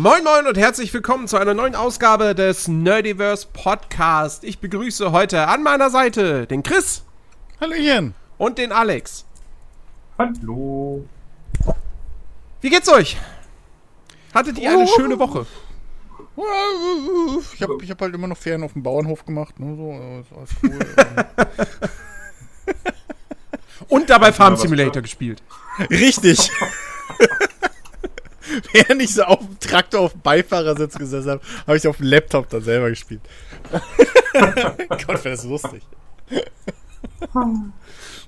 Moin Moin und herzlich willkommen zu einer neuen Ausgabe des Nerdiverse Podcast. Ich begrüße heute an meiner Seite den Chris. Hallöchen. Und den Alex. Hallo. Wie geht's euch? Hattet ihr eine oh. schöne Woche? Ich habe ich hab halt immer noch Ferien auf dem Bauernhof gemacht. Ne, so, alles cool. und dabei Farm Simulator gespielt. Richtig. Während ich so auf dem Traktor auf dem Beifahrersitz gesessen habe, habe ich auf dem Laptop dann selber gespielt. Gott, wäre das lustig.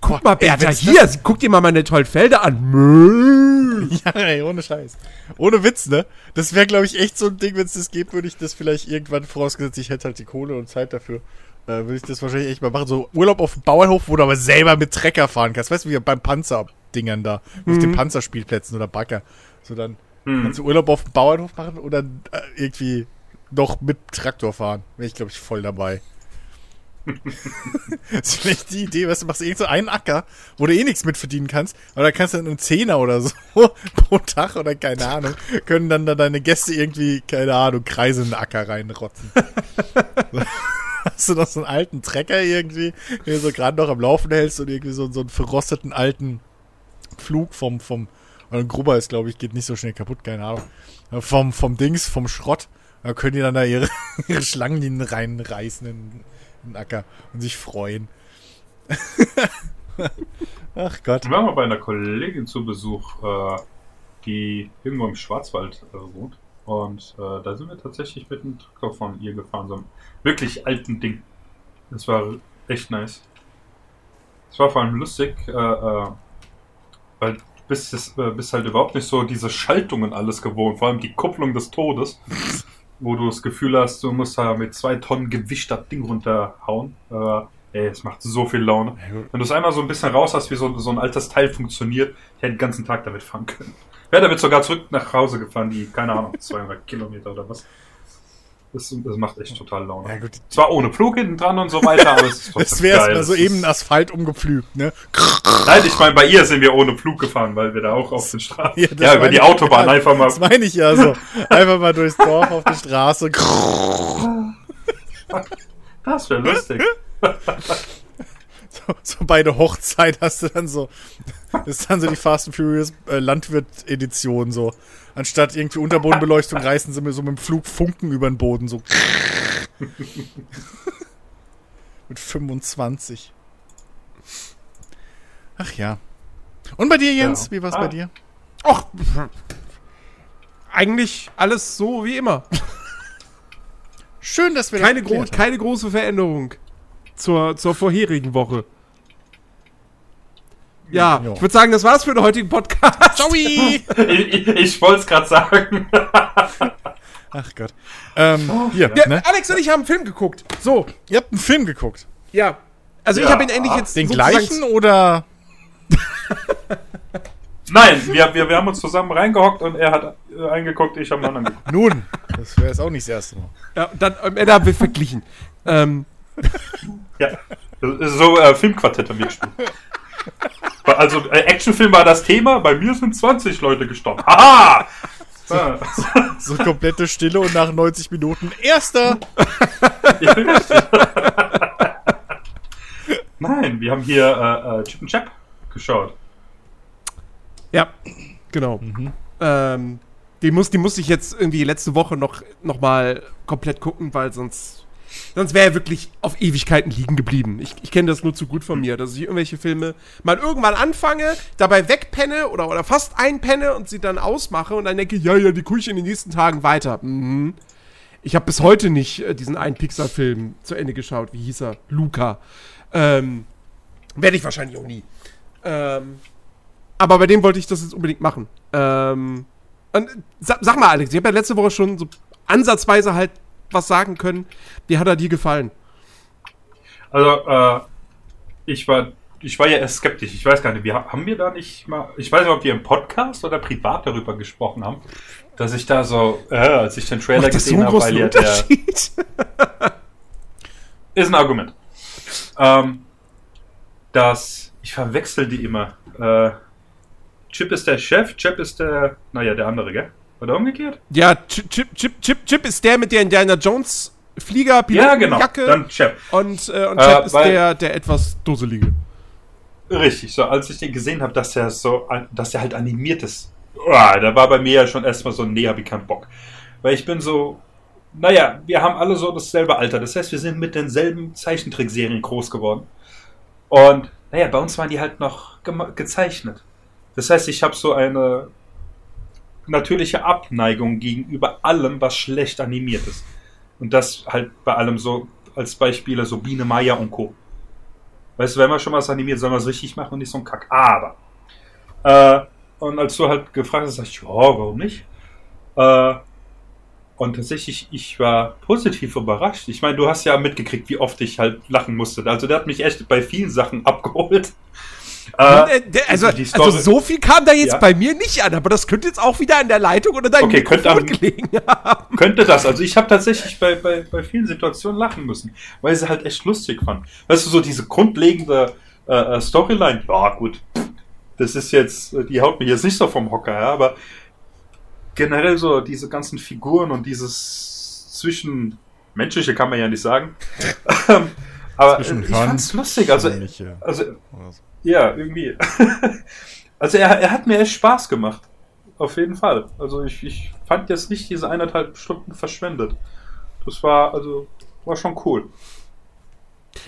Guck mal, Bertha, hier, guck dir mal meine tollen Felder an. Müll. Ja, ey, ohne Scheiß. Ohne Witz, ne? Das wäre, glaube ich, echt so ein Ding, wenn es das gibt, würde ich das vielleicht irgendwann vorausgesetzt, ich hätte halt die Kohle und Zeit dafür, äh, würde ich das wahrscheinlich echt mal machen. So Urlaub auf dem Bauernhof, wo du aber selber mit Trecker fahren kannst. Weißt du, wie beim Panzerdingern da, mhm. auf den mhm. Panzerspielplätzen oder Bagger. So dann hm. Kannst du Urlaub auf dem Bauernhof machen oder äh, irgendwie noch mit Traktor fahren? Wäre ich, glaube ich, voll dabei. das ist vielleicht die Idee, weißt du, machst irgend so einen Acker, wo du eh nichts mit verdienen kannst, aber da kannst du dann einen Zehner oder so pro Tag oder keine Ahnung, können dann da deine Gäste irgendwie, keine Ahnung, Kreise in den Acker reinrotzen. Hast du noch so einen alten Trecker irgendwie, den du so gerade noch am Laufen hältst und irgendwie so, so einen verrosteten alten Flug vom, vom, ein Grubber ist, glaube ich, geht nicht so schnell kaputt, keine Ahnung. Vom, vom Dings, vom Schrott. Da können die dann da ihre, ihre Schlangenlinien reinreißen in, in den Acker und sich freuen. Ach Gott. Wir waren mal bei einer Kollegin zu Besuch, äh, die irgendwo im Schwarzwald äh, wohnt. Und äh, da sind wir tatsächlich mit einem Traktor von ihr gefahren, so einem wirklich alten Ding. Das war echt nice. Es war vor allem lustig, äh, äh, weil bist, es, äh, bist halt überhaupt nicht so diese Schaltungen alles gewohnt, vor allem die Kupplung des Todes, wo du das Gefühl hast, du musst da mit zwei Tonnen Gewicht das Ding runterhauen. Äh, ey, es macht so viel Laune. Wenn du es einmal so ein bisschen raus hast, wie so, so ein altes Teil funktioniert, ich hätte den ganzen Tag damit fahren können. Wäre damit sogar zurück nach Hause gefahren, die, keine Ahnung, 200 Kilometer oder was. Das, das macht echt total Laune. Ja, gut. Zwar ohne Flug hinten dran und so weiter, aber es ist trotzdem Das wäre mal so eben Asphalt umgepflügt, ne? Nein, ich meine, bei ihr sind wir ohne Flug gefahren, weil wir da auch auf den Straßen. Ja, ja über die Autobahn ja, einfach mal. Das meine ich ja so. Einfach mal durchs Dorf auf die Straße. Das wäre lustig. So, bei der Hochzeit hast du dann so, das ist dann so die Fast and Furious äh, Landwirt-Edition so. Anstatt irgendwie Unterbodenbeleuchtung reißen sie mir so mit dem Flug Funken über den Boden so. mit 25. Ach ja. Und bei dir, Jens? Ja. Wie war's ah. bei dir? Ach, eigentlich alles so wie immer. Schön, dass wir keine, das gro keine große Veränderung zur, zur vorherigen Woche. Ja, jo. ich würde sagen, das war's für den heutigen Podcast. Ciao! ich ich wollte es gerade sagen. Ach Gott. Ähm, oh, hier, ja, ne? Alex und ich haben einen Film geguckt. So. Ihr habt einen Film geguckt? Ja. Also ja. ich habe ihn endlich jetzt. Den gleichen oder? Nein, wir, wir, wir haben uns zusammen reingehockt und er hat äh, eingeguckt, ich habe einen anderen geguckt. Nun, das wäre jetzt auch nicht das erste Mal. Ja, dann am Ende haben wir verglichen. Ähm. Ja, so äh, Filmquartett haben wir gespielt. Also äh, Actionfilm war das Thema, bei mir sind 20 Leute gestorben. Haha! So, so, komplette Stille und nach 90 Minuten erster. Nein, wir haben hier äh, äh, Chip and Chap geschaut. Ja, genau. Mhm. Ähm, die, muss, die musste ich jetzt irgendwie letzte Woche noch, noch mal komplett gucken, weil sonst Sonst wäre er wirklich auf Ewigkeiten liegen geblieben. Ich, ich kenne das nur zu gut von mir, dass ich irgendwelche Filme mal irgendwann anfange, dabei wegpenne oder, oder fast einpenne und sie dann ausmache und dann denke, ja, ja, die gucke ich in den nächsten Tagen weiter. Mhm. Ich habe bis heute nicht äh, diesen einen Pixar-Film zu Ende geschaut. Wie hieß er? Luca. Ähm, Werde ich wahrscheinlich auch nie. Ähm, aber bei dem wollte ich das jetzt unbedingt machen. Ähm, und, sag, sag mal, Alex, ich habe ja letzte Woche schon so ansatzweise halt was sagen können. Wie hat er dir gefallen? Also, äh, ich war, ich war ja erst skeptisch. Ich weiß gar nicht, wir, haben wir da nicht mal, ich weiß nicht, ob wir im Podcast oder privat darüber gesprochen haben, dass ich da so, äh, als ich den Trailer gesehen habe, weil ja der. ist ein Argument. Ähm, dass, ich verwechsel die immer. Äh, Chip ist der Chef, Chip ist der, naja, der andere, gell? Oder umgekehrt? Ja, Chip, Chip, Chip, Chip, Chip ist der mit der Indiana Jones Flieger, ja, genau. Jacke. Dann Chip. Und, äh, und Chip äh, ist der, der etwas dusselige. Richtig, so als ich den gesehen habe, dass er so, dass er halt animiert ist, oh, da war bei mir ja schon erstmal so, nee, hab ich keinen Bock. Weil ich bin so, naja, wir haben alle so dasselbe Alter. Das heißt, wir sind mit denselben Zeichentrickserien groß geworden. Und naja, bei uns waren die halt noch gezeichnet. Das heißt, ich habe so eine natürliche Abneigung gegenüber allem, was schlecht animiert ist. Und das halt bei allem so als Beispiele so Biene Maya und Co. Weißt du, wenn man schon was animiert, soll man es richtig machen und nicht so ein Kack. Aber. Äh, und als du halt gefragt hast, sag ich, ja, warum nicht? Äh, und tatsächlich, ich war positiv überrascht. Ich meine, du hast ja mitgekriegt, wie oft ich halt lachen musste. Also der hat mich echt bei vielen Sachen abgeholt. Äh, äh also, also, so viel kam da jetzt ja. bei mir nicht an, aber das könnte jetzt auch wieder an der Leitung oder deinem okay, könnte am, gelegen haben. Könnte das. Also ich habe tatsächlich bei, bei, bei vielen Situationen lachen müssen, weil sie halt echt lustig fand. Weißt du, so diese grundlegende äh, äh Storyline, ja gut, das ist jetzt, die haut mich jetzt nicht so vom Hocker, ja, aber generell so diese ganzen Figuren und dieses Zwischenmenschliche kann man ja nicht sagen. aber ich fand's lustig. Also, also ja, irgendwie. also er, er hat mir echt Spaß gemacht. Auf jeden Fall. Also ich, ich fand jetzt nicht diese eineinhalb Stunden verschwendet. Das war, also, war schon cool.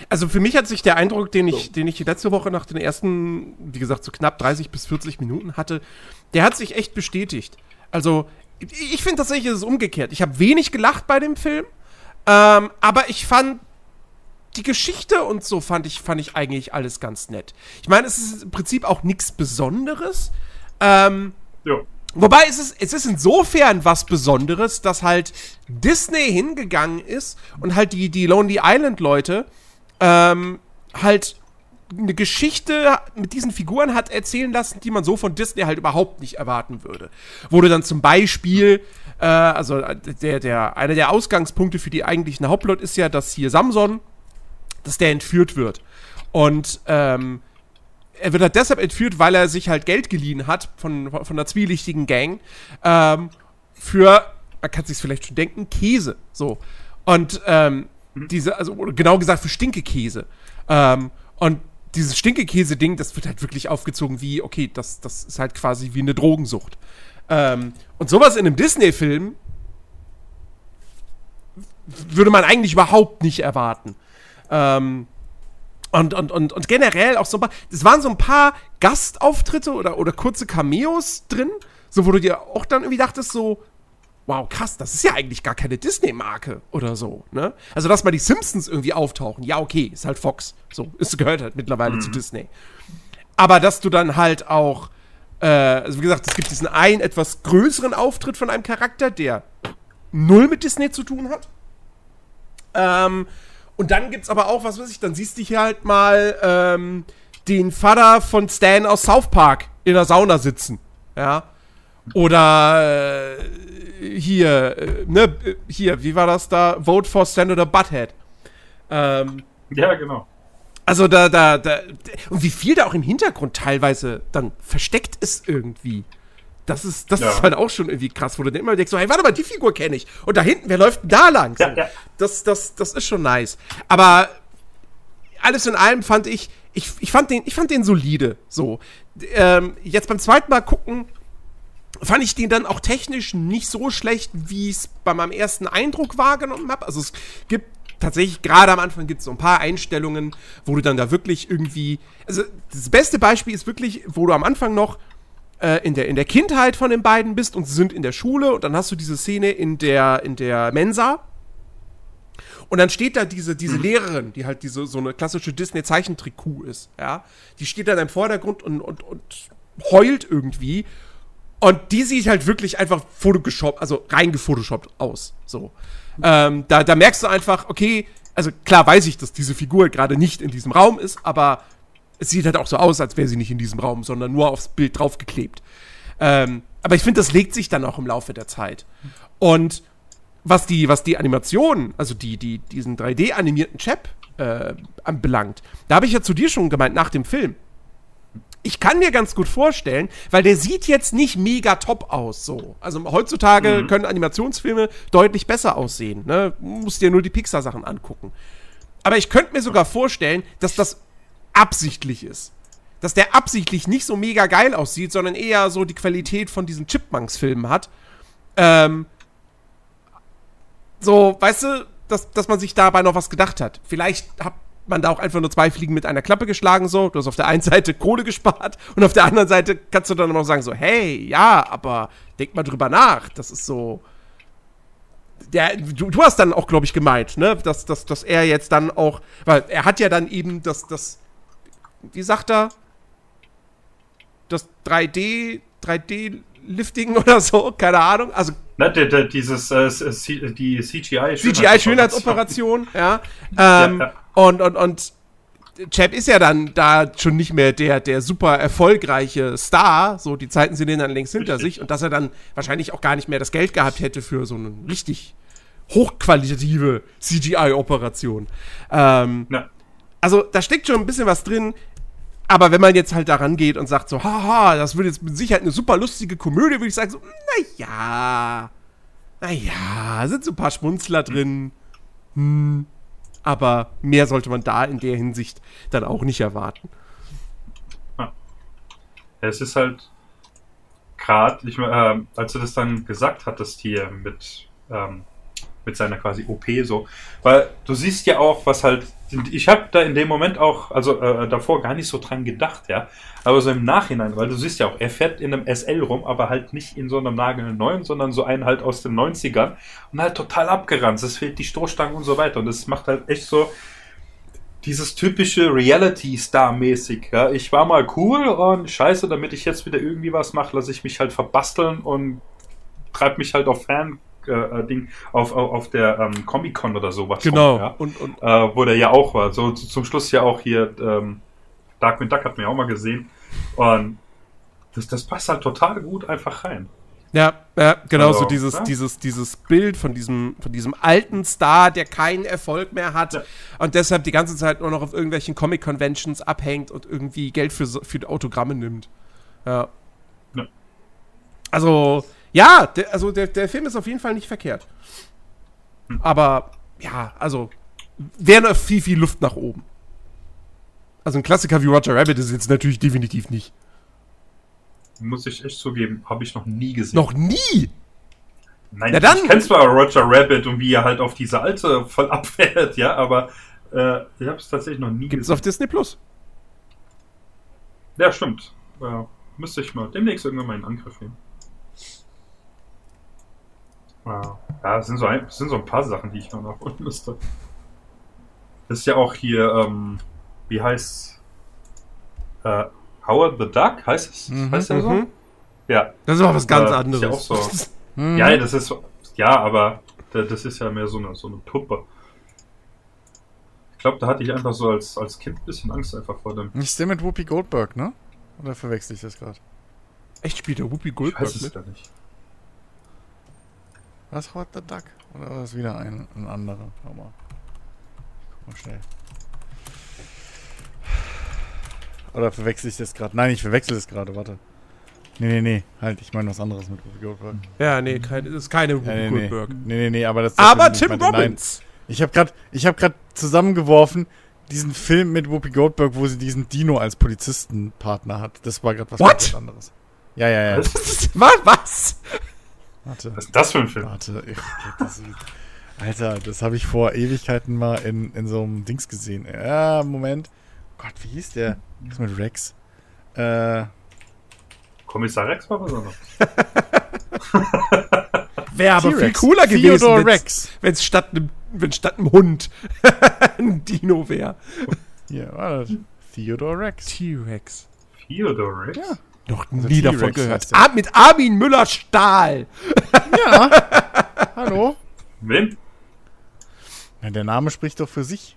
Also für mich hat sich der Eindruck, den ich, so. den ich letzte Woche nach den ersten, wie gesagt, so knapp 30 bis 40 Minuten hatte, der hat sich echt bestätigt. Also ich finde tatsächlich, ist es umgekehrt. Ich habe wenig gelacht bei dem Film, ähm, aber ich fand die Geschichte und so fand ich, fand ich eigentlich alles ganz nett. Ich meine, es ist im Prinzip auch nichts Besonderes. Ähm, ja. Wobei es ist, es ist insofern was Besonderes, dass halt Disney hingegangen ist und halt die, die Lonely Island Leute ähm, halt eine Geschichte mit diesen Figuren hat erzählen lassen, die man so von Disney halt überhaupt nicht erwarten würde. Wurde dann zum Beispiel, äh, also der, der, einer der Ausgangspunkte für die eigentlichen Hauptplot ist ja, dass hier Samson dass der entführt wird. Und ähm, er wird halt deshalb entführt, weil er sich halt Geld geliehen hat von, von einer zwielichtigen Gang ähm, für, man kann sich vielleicht schon denken, Käse. So. Und ähm, diese, also genau gesagt für Stinkekäse. Ähm, und dieses Stinkekäse-Ding, das wird halt wirklich aufgezogen wie, okay, das, das ist halt quasi wie eine Drogensucht. Ähm, und sowas in einem Disney-Film würde man eigentlich überhaupt nicht erwarten. Ähm, und, und, und, und generell auch so ein paar, es waren so ein paar Gastauftritte oder, oder kurze Cameos drin, so wo du dir auch dann irgendwie dachtest, so, wow, krass, das ist ja eigentlich gar keine Disney-Marke oder so, ne? Also, dass mal die Simpsons irgendwie auftauchen, ja, okay, ist halt Fox. So, es gehört halt mittlerweile mhm. zu Disney. Aber dass du dann halt auch, äh, also wie gesagt, es gibt diesen einen etwas größeren Auftritt von einem Charakter, der null mit Disney zu tun hat. Ähm, und dann gibt's aber auch, was weiß ich, dann siehst du hier halt mal ähm, den Vater von Stan aus South Park in der Sauna sitzen. Ja. Oder äh, hier, äh, ne, hier, wie war das da? Vote for Stan oder Butthead. Ähm, ja, genau. Also da, da, da, und wie viel da auch im Hintergrund teilweise dann versteckt ist irgendwie. Das ist, das ja. ist halt auch schon irgendwie krass, wo du dann immer denkst, so, hey, warte mal, die Figur kenne ich. Und da hinten, wer läuft denn da lang? So, ja, ja. Das, das, das ist schon nice. Aber alles in allem fand ich, ich, ich, fand, den, ich fand den solide. So. Ähm, jetzt beim zweiten Mal gucken, fand ich den dann auch technisch nicht so schlecht, wie ich es bei meinem ersten Eindruck wahrgenommen habe. Also es gibt tatsächlich, gerade am Anfang gibt es so ein paar Einstellungen, wo du dann da wirklich irgendwie. Also das beste Beispiel ist wirklich, wo du am Anfang noch äh, in, der, in der Kindheit von den beiden bist und sie sind in der Schule und dann hast du diese Szene in der, in der Mensa. Und dann steht da diese, diese mhm. Lehrerin, die halt diese, so eine klassische Disney-Zeichentrick-Kuh ist, ja. Die steht dann im Vordergrund und, und, und heult irgendwie. Und die sieht halt wirklich einfach photoshoppt, also reingefotoshoppt aus. So. Ähm, da, da merkst du einfach, okay, also klar weiß ich, dass diese Figur gerade nicht in diesem Raum ist, aber es sieht halt auch so aus, als wäre sie nicht in diesem Raum, sondern nur aufs Bild draufgeklebt. Ähm, aber ich finde, das legt sich dann auch im Laufe der Zeit. Und was die, was die Animation, also die, die, diesen 3D-animierten Chap äh, anbelangt, da habe ich ja zu dir schon gemeint, nach dem Film. ich kann mir ganz gut vorstellen, weil der sieht jetzt nicht mega top aus, so. Also heutzutage mhm. können Animationsfilme deutlich besser aussehen, ne? Musst dir nur die Pixar-Sachen angucken. Aber ich könnte mir sogar vorstellen, dass das absichtlich ist. Dass der absichtlich nicht so mega geil aussieht, sondern eher so die Qualität von diesen Chipmunks-Filmen hat. Ähm, so, weißt du, dass, dass man sich dabei noch was gedacht hat. Vielleicht hat man da auch einfach nur zwei Fliegen mit einer Klappe geschlagen, so. Du hast auf der einen Seite Kohle gespart und auf der anderen Seite kannst du dann noch sagen, so, hey, ja, aber denk mal drüber nach. Das ist so. Der, du, du hast dann auch, glaube ich, gemeint, ne, dass, dass, dass er jetzt dann auch, weil er hat ja dann eben das, das, wie sagt er, das 3D, 3D-Lifting oder so, keine Ahnung. Also Ne, de, de, dieses, äh, die CGI-Schönheitsoperation. CGI-Schönheitsoperation, ja. Ähm, ja. Und, und, und Chap ist ja dann da schon nicht mehr der, der super erfolgreiche Star. So, die Zeiten sind dann längst hinter richtig. sich. Und dass er dann wahrscheinlich auch gar nicht mehr das Geld gehabt hätte für so eine richtig hochqualitative CGI-Operation. Ähm, ja. Also, da steckt schon ein bisschen was drin. Aber wenn man jetzt halt daran geht und sagt so, haha, das wird jetzt mit Sicherheit eine super lustige Komödie, würde ich sagen so, naja, naja, sind so ein paar Schmunzler drin. Hm aber mehr sollte man da in der Hinsicht dann auch nicht erwarten. Es ist halt gerade, äh, als du das dann gesagt hattest hier mit ähm, mit seiner quasi OP so. Weil du siehst ja auch, was halt. Ich habe da in dem Moment auch, also äh, davor gar nicht so dran gedacht, ja. Aber so im Nachhinein, weil du siehst ja auch, er fährt in einem SL rum, aber halt nicht in so einem nagelneuen, sondern so einen halt aus den 90ern und halt total abgeranzt. Es fehlt die Stoßstange und so weiter. Und das macht halt echt so dieses typische Reality-Star-mäßig. Ja. Ich war mal cool und scheiße, damit ich jetzt wieder irgendwie was mache, lasse ich mich halt verbasteln und treibe mich halt auf Fan äh, Ding auf, auf, auf der ähm, Comic-Con oder sowas. Genau. Von, ja? und, und äh, wo der ja auch war. So zum Schluss ja auch hier, ähm, Darkwing Duck hat man ja auch mal gesehen. Und das, das passt halt total gut einfach rein. Ja, ja genau also, so dieses, ja? dieses, dieses Bild von diesem, von diesem alten Star, der keinen Erfolg mehr hat ja. und deshalb die ganze Zeit nur noch auf irgendwelchen Comic-Conventions abhängt und irgendwie Geld für, für Autogramme nimmt. Ja. Also, ja, der, also der, der Film ist auf jeden Fall nicht verkehrt. Aber ja, also wäre noch viel, viel Luft nach oben. Also ein Klassiker wie Roger Rabbit ist jetzt natürlich definitiv nicht. Muss ich echt zugeben, habe ich noch nie gesehen. Noch nie? Nein, dann, ich kenne zwar Roger Rabbit und wie er halt auf diese alte voll abfährt, ja, aber äh, ich habe es tatsächlich noch nie Gibt's gesehen. Auf Disney Plus? Ja, stimmt. Äh, müsste ich mal demnächst irgendwann mal in Angriff nehmen. Ja, das sind, so ein, das sind so ein paar Sachen, die ich noch nachholen müsste. Das ist ja auch hier, ähm, wie heißt äh, Howard the Duck? Heißt es? Mhm, heißt der so? Ja. Das ist auch was ganz äh, anderes. Ist ja auch so. mhm. Ja, das ist ja, aber das ist ja mehr so eine, so eine Puppe. Ich glaube, da hatte ich einfach so als, als Kind ein bisschen Angst einfach vor dem. Nicht der mit Whoopi Goldberg, ne? Oder verwechsel ich das gerade? Echt spielt der Whoopi Goldberg ich weiß es mit? gar nicht. Was Howard the Duck? Oder war das wieder ein, ein anderer? Schau mal. Guck mal schnell. Oder verwechsel ich das gerade? Nein, ich verwechsel es gerade, warte. Nee, nee, nee, halt, ich meine was anderes mit Whoopi Goldberg. Ja, nee, kein, das ist keine Whoopi ja, nee, Goldberg. Nee, nee, nee, aber das Aber Tim meinte, Robbins! Nein. Ich habe gerade hab zusammengeworfen diesen Film mit Whoopi Goldberg, wo sie diesen Dino als Polizistenpartner hat. Das war gerade was What? anderes. Ja, ja, ja. Was? was? Warte. Was ist das für ein Film? Warte, ich, das, Alter, das habe ich vor Ewigkeiten mal in, in so einem Dings gesehen. Ja, Moment. Gott, wie hieß der? Was mit Rex? Äh. Kommissar Rex war was anderes. Wäre aber viel cooler gewesen, wenn es statt einem wenn statt einem Hund ein Dino wäre. Ja, war das. Theodore Rex. T-Rex. Theodore Rex? Ja. Noch also nie davon gehört. Ah, mit Armin Müller-Stahl. Ja. Hallo? Wen? Ja, der Name spricht doch für sich.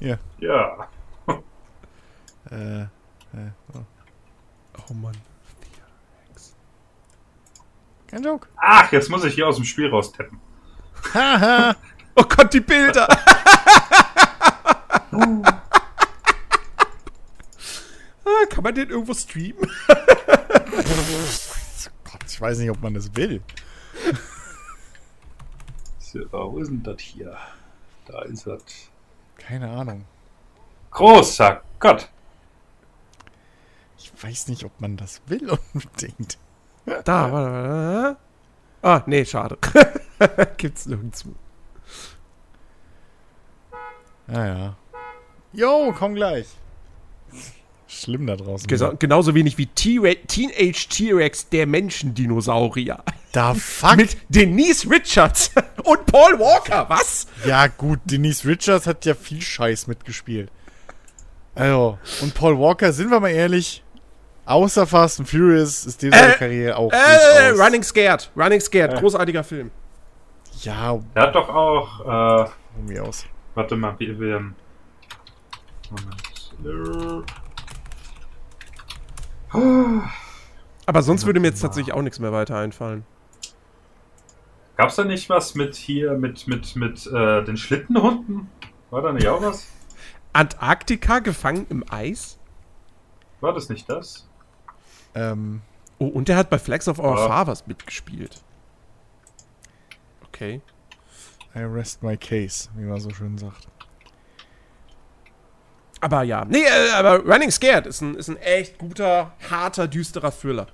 Ja. Ja. äh, äh, oh. oh Mann. Kein Joke. Ach, jetzt muss ich hier aus dem Spiel raustappen. oh Gott, die Bilder. Kann man den irgendwo streamen? Gott, ich weiß nicht, ob man das will. So, wo ist denn das hier? Da ist das. Keine Ahnung. Großer Gott! Ich weiß nicht, ob man das will unbedingt. Da, warte, warte. Ah, nee, schade. Gibt's nirgendwo. Naja. Jo, komm gleich. Schlimm da draußen. Gesa genauso wenig wie Teenage T-Rex, der Menschendinosaurier. Da fuck. Mit Denise Richards und Paul Walker, was? ja, gut, Denise Richards hat ja viel Scheiß mitgespielt. Also, und Paul Walker, sind wir mal ehrlich, außer Fast and Furious ist diese Äh, Karriere auch Äh, durchaus- Running Scared. Running Scared, großartiger Film. Ja, Er hat doch auch, äh, aus. warte mal, wie wir. ähm, Moment. Aber sonst würde mir jetzt tatsächlich auch nichts mehr weiter einfallen. Gab's da nicht was mit hier, mit, mit, mit äh, den Schlittenhunden? War da nicht auch was? Antarktika gefangen im Eis? War das nicht das? Ähm, Oh, und der hat bei Flags of Our Ja. Fathers mitgespielt. Okay. I rest my case, wie man so schön sagt. Aber ja. Nee, äh, aber Running Scared ist ein, ist ein echt guter, harter, düsterer Thriller.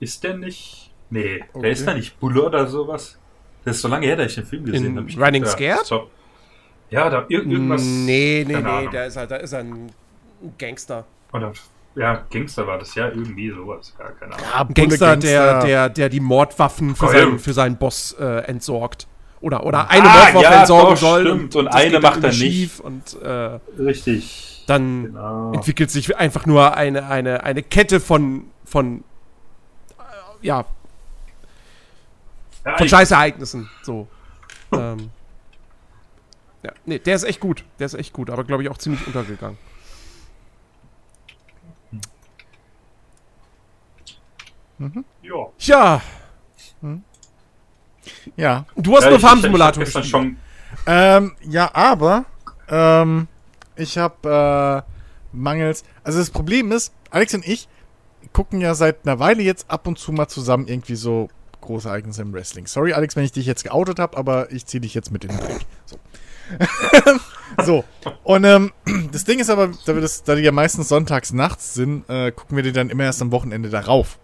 Ist der nicht. Nee, Okay. der ist da nicht Bulle oder sowas. Das ist so lange her, dass ich den Film gesehen habe. Running ja, Scared? So. Ja, da ir irgendwas. Nee, nee, keine nee, der ist halt, da ist er ein Gangster. Oder, ja, Gangster war das ja irgendwie sowas. Gar keine Ahnung. Ja, Ein Gangster, der, der, der die Mordwaffen für, Oh, seinen, für seinen Boss äh, entsorgt. Oder, oder eine Ah, Mordwaffe ja, entsorgen doch, soll. stimmt. Und das eine dann macht er irgendwie nicht. schief Und äh, Richtig. dann Genau. entwickelt sich einfach nur eine, eine, eine Kette von, von, äh, ja, Ja, von Scheißereignissen. So. ähm, ja, nee, der ist echt gut. Der ist echt gut, aber glaube ich auch ziemlich untergegangen. ja. Tja, Ja. du hast Ja, nur ich- ich- Farm Simulator ich hab gespielt. gestern schon Ähm, ja, aber ähm, ich habe äh, mangels. Also das Problem ist, Alex und ich gucken ja seit einer Weile jetzt ab und zu mal zusammen irgendwie so große Ereignisse im Wrestling. Sorry, Alex, wenn ich dich jetzt geoutet habe, aber ich ziehe dich jetzt mit in den Dreck. So. so. Und ähm, das Ding ist aber, da, wir das, da die ja meistens sonntags nachts sind, äh, gucken wir die dann immer erst am Wochenende darauf.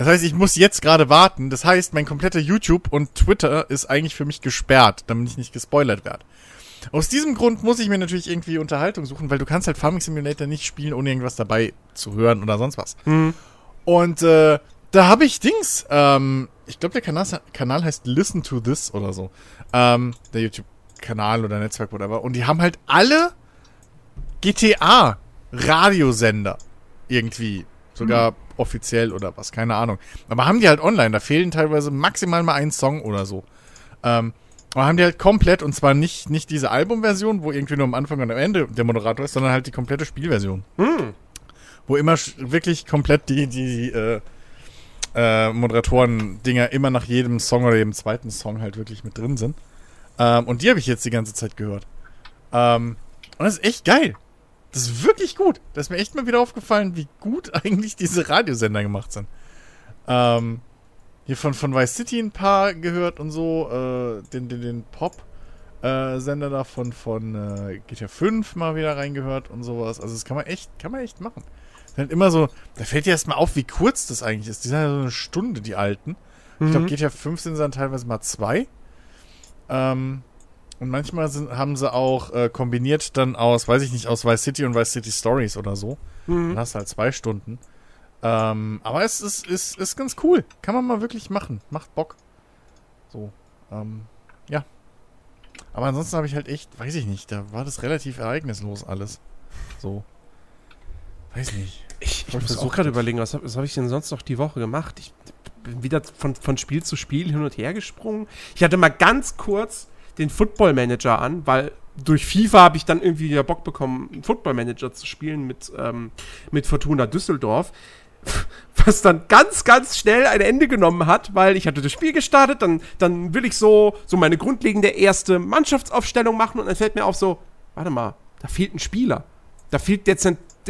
Das heißt, ich muss jetzt gerade warten. Das heißt, mein kompletter YouTube und Twitter ist eigentlich für mich gesperrt, damit ich nicht gespoilert werde. Aus diesem Grund muss ich mir natürlich irgendwie Unterhaltung suchen, weil du kannst halt Farming Simulator nicht spielen, ohne irgendwas dabei zu hören oder sonst was. Hm. Und äh, da habe ich Dings, ähm, ich glaube, der Kanal, Kanal heißt Listen to This oder so. Ähm, der YouTube-Kanal oder Netzwerk, whatever. Und die haben halt alle GTA-Radiosender irgendwie. Sogar offiziell oder was, keine Ahnung. Aber haben die halt online, da fehlen teilweise maximal mal ein Song oder so. Ähm, aber haben die halt komplett, und zwar nicht, nicht diese Albumversion, wo irgendwie nur am Anfang und am Ende der Moderator ist, sondern halt die komplette Spielversion. Hm. Wo immer wirklich komplett die, die äh, äh, Moderatoren-Dinger immer nach jedem Song oder jedem zweiten Song halt wirklich mit drin sind. Ähm, und die habe ich jetzt die ganze Zeit gehört. Ähm, und das ist echt geil. Das ist wirklich gut. Das ist mir echt mal wieder aufgefallen, wie gut eigentlich diese Radiosender gemacht sind. Ähm, hier von, von Vice City ein paar gehört und so. Äh, den den, den Pop-Sender da von, von äh, GTA 5 mal wieder reingehört und sowas. Also das kann man echt, kann man echt machen. Ist halt immer so, da fällt dir erstmal auf, wie kurz das eigentlich ist. Die sind ja so eine Stunde, die alten. Ich Mhm. glaube, GTA 5 sind dann teilweise mal zwei. Ähm, und manchmal sind, haben sie auch äh, kombiniert dann aus, weiß ich nicht, aus Vice City und Vice City Stories oder so. Mhm. Dann hast du halt zwei Stunden. Ähm, aber es ist, ist, ist ganz cool. Kann man mal wirklich machen. Macht Bock. So. Ähm, ja. Aber ansonsten habe ich halt echt, weiß ich nicht, da war das relativ ereignislos alles. So. Weiß nicht. Ich, ich ich muss auch gerade überlegen, was habe hab ich denn sonst noch die Woche gemacht? Ich bin wieder von, von Spiel zu Spiel hin und her gesprungen. Ich hatte mal ganz kurz den Football Manager an, weil durch FIFA habe ich dann irgendwie wieder Bock bekommen, einen Football Manager zu spielen mit, ähm, mit Fortuna Düsseldorf. Was dann ganz, ganz schnell ein Ende genommen hat, weil ich hatte das Spiel gestartet, dann, dann will ich so, so meine grundlegende erste Mannschaftsaufstellung machen und dann fällt mir auf so, warte mal, Da fehlt ein Spieler. Da fehlt der,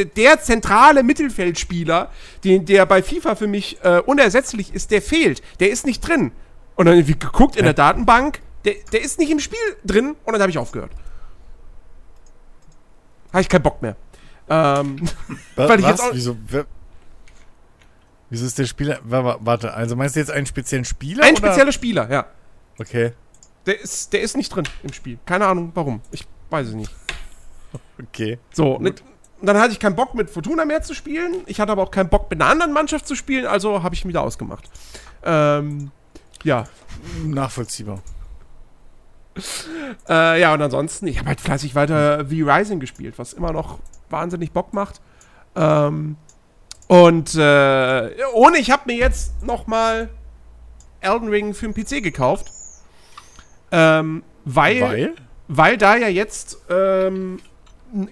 der zentrale Mittelfeldspieler, den, der bei FIFA für mich äh, unersetzlich ist, der fehlt. Der ist nicht drin. Und dann irgendwie geguckt in der Datenbank, der, der ist nicht im Spiel drin und dann habe ich aufgehört. Habe ich keinen Bock mehr. Ähm, weil ich jetzt auch Wieso? Wieso ist der Spieler. Warte, also meinst du jetzt einen speziellen Spieler? Ein oder? spezieller Spieler, ja. Okay. Der ist, der ist nicht drin im Spiel. Keine Ahnung warum. Ich weiß es nicht. Okay. So, mit, dann hatte ich keinen Bock mit Fortuna mehr zu spielen. Ich hatte aber auch keinen Bock mit einer anderen Mannschaft zu spielen, also habe ich ihn wieder ausgemacht. Ähm, ja. Nachvollziehbar. Äh, ja, und ansonsten, ich habe halt fleißig weiter V-Rising gespielt, was immer noch wahnsinnig Bock macht. Ähm, und äh, ohne, ich habe mir jetzt noch mal Elden Ring für den PC gekauft. Ähm, weil, weil? Weil da ja jetzt ähm,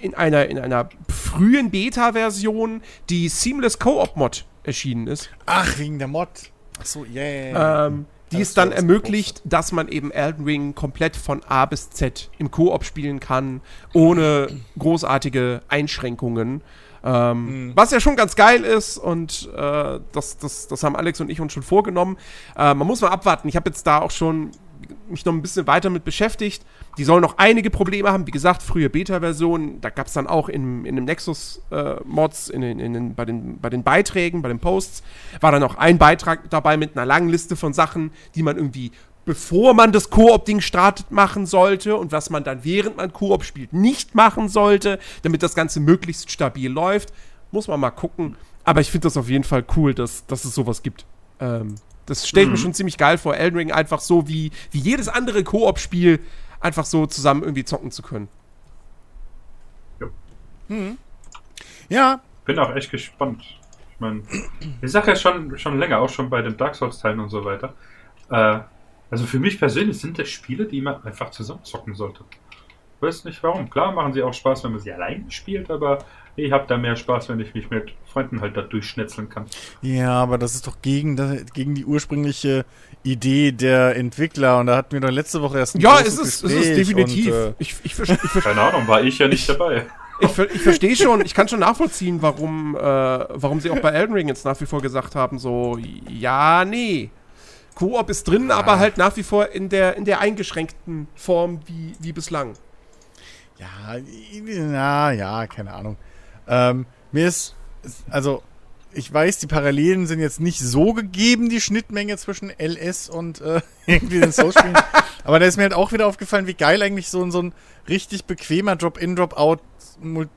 in einer, in einer frühen Beta-Version die Seamless Co-op-Mod erschienen ist. Ach, wegen der Mod. Ach so, yeah. Ähm, die es dann ermöglicht, dass man eben Elden Ring komplett von A bis Z im Koop spielen kann, ohne großartige Einschränkungen. Ähm, mhm. Was ja schon ganz geil ist und äh, das, das, das haben Alex und ich uns schon vorgenommen. Äh, man muss mal abwarten. Ich habe jetzt da auch schon mich noch ein bisschen weiter mit beschäftigt. Die sollen noch einige Probleme haben. Wie gesagt, frühe Beta-Versionen, da gab es dann auch in, in dem Nexus-Mods, äh, in, in, in, bei, den, bei den Beiträgen, bei den Posts, war dann auch ein Beitrag dabei mit einer langen Liste von Sachen, die man irgendwie, bevor man das Koop-Ding startet, machen sollte und was man dann, während man Koop spielt, nicht machen sollte, damit das Ganze möglichst stabil läuft. Muss man mal gucken. Aber ich finde das auf jeden Fall cool, dass, dass es sowas gibt. Ähm, das stelle ich mhm. mir schon ziemlich geil vor, Elden Ring einfach so wie, wie jedes andere Koop-Spiel einfach so zusammen irgendwie zocken zu können. Ja. Mhm. Ja. Bin auch echt gespannt. Ich meine, ich sage ja schon, schon länger, auch schon bei den Dark Souls-Teilen und so weiter. Äh, also für mich persönlich sind das Spiele, die man einfach zusammen zocken sollte. Ich weiß nicht warum. Klar machen sie auch Spaß, wenn man sie allein spielt, aber ich habe da mehr Spaß, wenn ich mich mit Freunden halt da durchschnetzeln kann. Ja, aber das ist doch gegen, gegen die ursprüngliche Idee der Entwickler und da hatten wir doch letzte Woche erst ein Ja, es ist, es ist definitiv. Und, äh, ich, ich, ich, ich, Keine Ahnung, war ich ja nicht dabei. Ich, ich verstehe schon, ich kann schon nachvollziehen, warum, äh, warum sie auch bei Elden Ring jetzt nach wie vor gesagt haben, so, ja, nee. Koop ist drin, ah. aber halt nach wie vor in der, in der eingeschränkten Form wie, wie bislang. Ja, na, ja, keine Ahnung. Ähm, mir ist, also, ich weiß, die Parallelen sind jetzt nicht so gegeben, die Schnittmenge zwischen LS und äh, irgendwie den Soul-Spielen. Aber da ist mir halt auch wieder aufgefallen, wie geil eigentlich so, so ein richtig bequemer Drop-in, Drop-out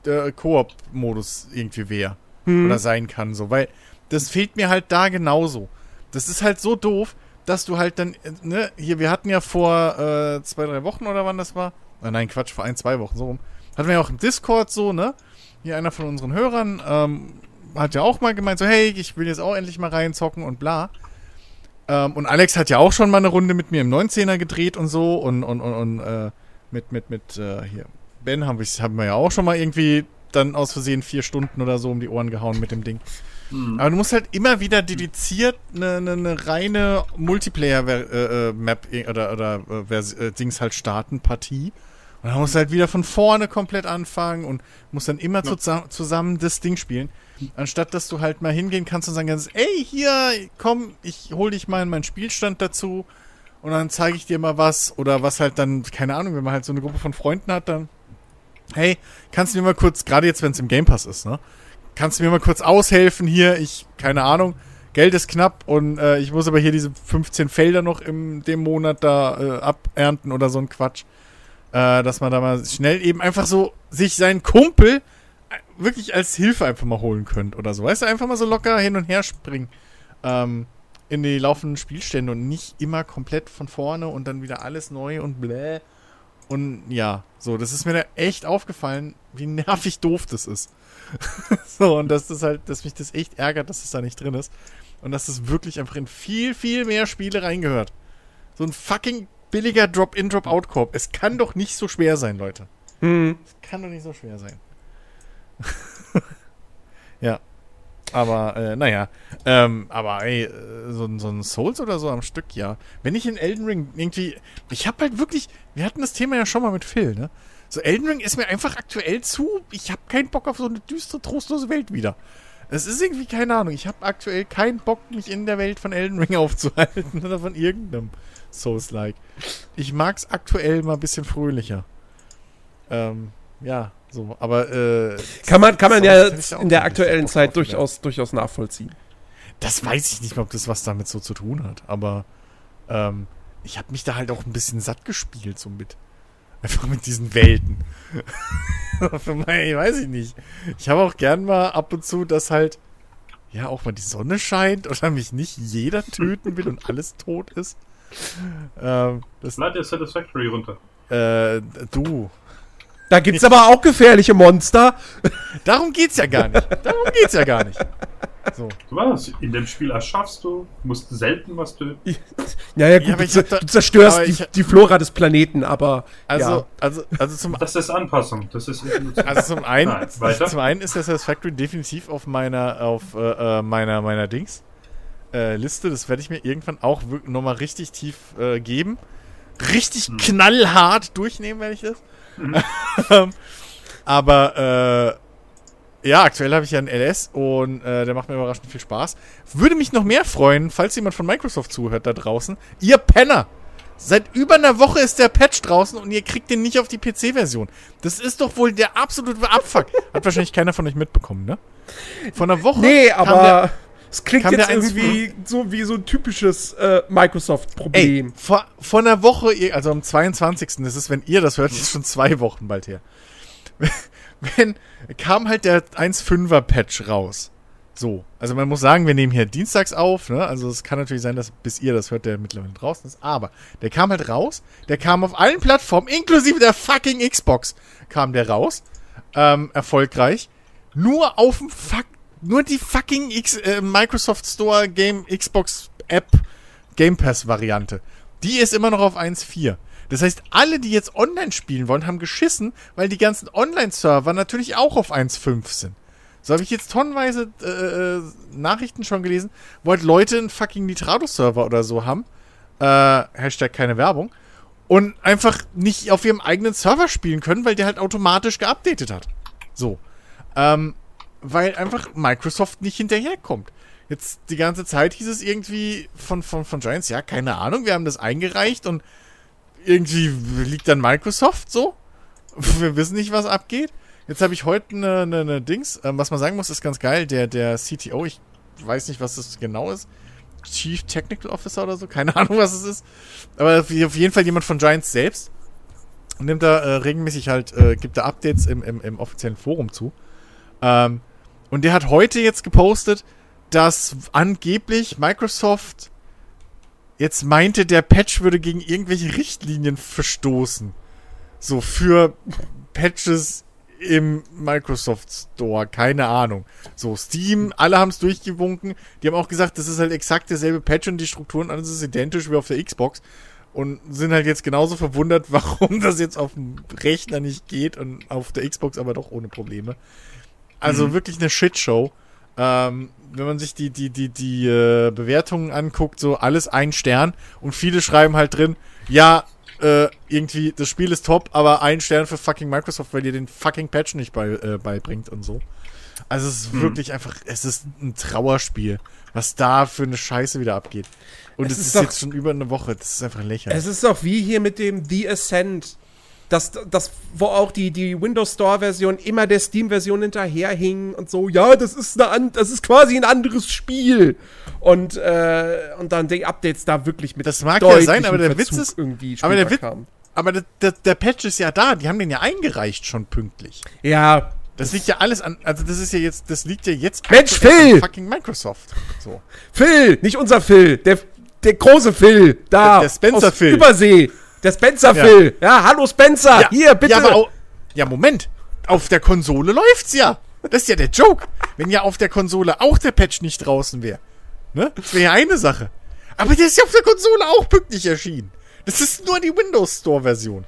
äh, Koop-Modus irgendwie wäre. Hm. Oder sein kann, so. Weil das fehlt mir halt da genauso. Das ist halt so doof, dass du halt dann, äh, ne, hier, wir hatten ja vor äh, zwei, drei Wochen oder wann das war. Oh nein, Quatsch, vor ein, zwei Wochen so rum. Hatten wir ja auch im Discord so, ne? Hier einer von unseren Hörern ähm, hat ja auch mal gemeint, so, hey, ich will jetzt auch endlich mal reinzocken und bla. Ähm, und Alex hat ja auch schon mal eine Runde mit mir im 19er gedreht und so und, und, und, und äh, mit, mit, mit, äh, hier, Ben haben wir, haben wir ja auch schon mal irgendwie dann aus Versehen vier Stunden oder so um die Ohren gehauen mit dem Ding. Mhm. Aber du musst halt immer wieder dediziert eine, eine, eine reine Multiplayer-Map äh, äh oder, oder äh, äh, Dings halt starten, Partie. Und dann musst du halt wieder von vorne komplett anfangen und musst dann immer ja. zu, zusammen das Ding spielen. Anstatt dass du halt mal hingehen kannst und sagen kannst, ey, hier, komm, ich hol dich mal in meinen Spielstand dazu und dann zeige ich dir mal was. Oder was halt dann, keine Ahnung, wenn man halt so eine Gruppe von Freunden hat, dann, hey, kannst du mir mal kurz, gerade jetzt, wenn es im Game Pass ist, ne? Kannst du mir mal kurz aushelfen hier? Ich, keine Ahnung, Geld ist knapp und äh, ich muss aber hier diese 15 Felder noch in dem Monat da äh, abernten oder so ein Quatsch äh, dass man da mal schnell eben einfach so sich seinen Kumpel äh, wirklich als Hilfe einfach mal holen könnt oder so. Weißt du, einfach mal so locker hin und her springen ähm, in die laufenden Spielstände und nicht immer komplett von vorne und dann wieder alles neu und bläh. Und ja, so, das ist mir da echt aufgefallen, wie nervig doof das ist. so, und dass das halt, dass mich das echt ärgert, dass das da nicht drin ist. Und dass das wirklich einfach in viel, viel mehr Spiele reingehört. So ein fucking billiger Drop-in, Drop-out-Korb. Es kann doch nicht so schwer sein, Leute. Hm. Es kann doch nicht so schwer sein. ja. Aber, äh, naja. Ähm, aber, ey, so, so ein Souls oder so am Stück, ja. Wenn ich in Elden Ring irgendwie. Ich hab halt wirklich. Wir hatten das Thema ja schon mal mit Phil, ne? So, Elden Ring ist mir einfach aktuell zu. Ich habe keinen Bock auf so eine düstere, trostlose Welt wieder. Es ist irgendwie, keine Ahnung, ich habe aktuell keinen Bock, mich in der Welt von Elden Ring aufzuhalten oder von irgendeinem Souls-like. Ich mag es aktuell mal ein bisschen fröhlicher. Ähm, ja, so, aber äh, kann man, kann man ja in der aktuellen Zeit durchaus, durchaus nachvollziehen. Das weiß ich nicht mehr, ob das was damit so zu tun hat, aber ähm, ich habe mich da halt auch ein bisschen satt gespielt, so mit. Einfach mit diesen Welten. Für mich, weiß ich nicht. Ich habe auch gern mal ab und zu, dass halt, ja, auch mal die Sonne scheint oder mich nicht jeder töten will und alles tot ist. Ähm, das, Lad dir Satisfactory runter. Äh, du. Da gibt's aber auch gefährliche Monster. Darum geht's ja gar nicht. Darum geht's ja gar nicht. So. Was? In dem Spiel erschaffst du, musst selten was töten. Ja, ja, gut, ja, du, du, zerstörst die, die, Flora des Planeten, aber. Also, ja. also, also zum Das ist Anpassung. Das ist also zum einen, Nein, zum einen ist das Satisfactory definitiv auf meiner, auf äh, äh, meiner, meiner Dings äh, Liste. Das werde ich mir irgendwann auch nochmal richtig tief äh, geben. Richtig hm. knallhart durchnehmen, werde ich das. Mhm. aber äh, ja, aktuell habe ich ja einen LS und äh, der macht mir überraschend viel Spaß. Würde mich noch mehr freuen, falls jemand von Microsoft zuhört da draußen. Ihr Penner! Seit über einer Woche ist der Patch draußen und ihr kriegt den nicht auf die PC-Version. Das ist doch wohl der absolute Abfuck. Hat wahrscheinlich keiner von euch mitbekommen, ne? Von einer Woche. Nee, aber es klingt jetzt irgendwie so wie so ein typisches äh, Microsoft-Problem. Vor, vor einer Woche, also am 22. das ist, wenn ihr das hört, das ist schon zwei Wochen bald her. wenn kam halt der 1.5er Patch raus. So, also man muss sagen, wir nehmen hier dienstags auf, ne? Also es kann natürlich sein, dass bis ihr das hört, der mittlerweile draußen ist. Aber der kam halt raus. Der kam auf allen Plattformen, inklusive der fucking Xbox, kam der raus. Ähm, erfolgreich. Nur auf dem Fuck, nur die fucking X, äh, Microsoft Store Game Xbox App Game Pass Variante. Die ist immer noch auf 1.4. Das heißt, alle, die jetzt online spielen wollen, haben geschissen, weil die ganzen Online-Server natürlich auch auf 1.5 sind. So habe ich jetzt tonnenweise äh, äh, Nachrichten schon gelesen, wo halt Leute einen fucking Nitrado-Server oder so haben. Äh, Hashtag keine Werbung. Und einfach nicht auf ihrem eigenen Server spielen können, weil der halt automatisch geupdatet hat. So. Ähm, weil einfach Microsoft nicht hinterherkommt. Jetzt die ganze Zeit hieß es irgendwie von, von, von Giants, ja, keine Ahnung, wir haben das eingereicht und irgendwie liegt dann Microsoft so. Wir wissen nicht, was abgeht. Jetzt habe ich heute eine, eine, eine Dings. Ähm, was man sagen muss, ist ganz geil. Der, der CTO, ich weiß nicht, was das genau ist. Chief Technical Officer oder so. Keine Ahnung, was es ist. Aber auf jeden Fall jemand von Giants selbst. Nimmt da äh, regelmäßig halt, äh, gibt da Updates im, im, im offiziellen Forum zu. Ähm, und der hat heute jetzt gepostet, dass angeblich Microsoft jetzt meinte, der Patch würde gegen irgendwelche Richtlinien verstoßen. So für Patches im Microsoft Store, keine Ahnung. So, Steam, alle haben es durchgewunken. Die haben auch gesagt, das ist halt exakt derselbe Patch und die Strukturen, alles ist identisch wie auf der Xbox. Und sind halt jetzt genauso verwundert, warum das jetzt auf dem Rechner nicht geht und auf der Xbox aber doch ohne Probleme. Also mhm. wirklich eine Shitshow. Ähm, wenn man sich die, die, die, die äh, Bewertungen anguckt, so alles ein Stern und viele schreiben halt drin, ja, äh, irgendwie, das Spiel ist top, aber ein Stern für fucking Microsoft, weil ihr den fucking Patch nicht bei, äh, beibringt und so. Also es ist mhm. wirklich einfach, es ist ein Trauerspiel, was da für eine Scheiße wieder abgeht. Und es, es ist, ist doch, jetzt schon über eine Woche, das ist einfach lächerlich. Es ist doch wie hier mit dem The Ascent dass, dass wo auch die, die Windows Store-Version immer der Steam-Version hinterherhing und so, ja, das ist, eine, das ist quasi ein anderes Spiel. Und, äh, und dann die Updates da wirklich mit Das mag ja sein, aber der Verzug Witz ist, irgendwie aber der, Witz, aber der, der, der Patch ist ja da, die haben den ja eingereicht schon pünktlich. Ja, das liegt ja alles an, also das ist ja jetzt, das liegt ja jetzt Mensch, Phil! fucking Microsoft. So. Phil, nicht unser Phil, der, der große Phil, da. Der, der Spencer Phil. Übersee. Der Spencer Phil. Ja. ja, hallo Spencer. Ja. Hier, bitte. Ja, aber auch, ja, Moment. Auf der Konsole läuft's ja. Das ist ja der Joke. Wenn ja auf der Konsole auch der Patch nicht draußen wäre. Ne? Das wäre ja eine Sache. Aber der ist ja auf der Konsole auch pünktlich erschienen. Das ist nur die Windows Store Version.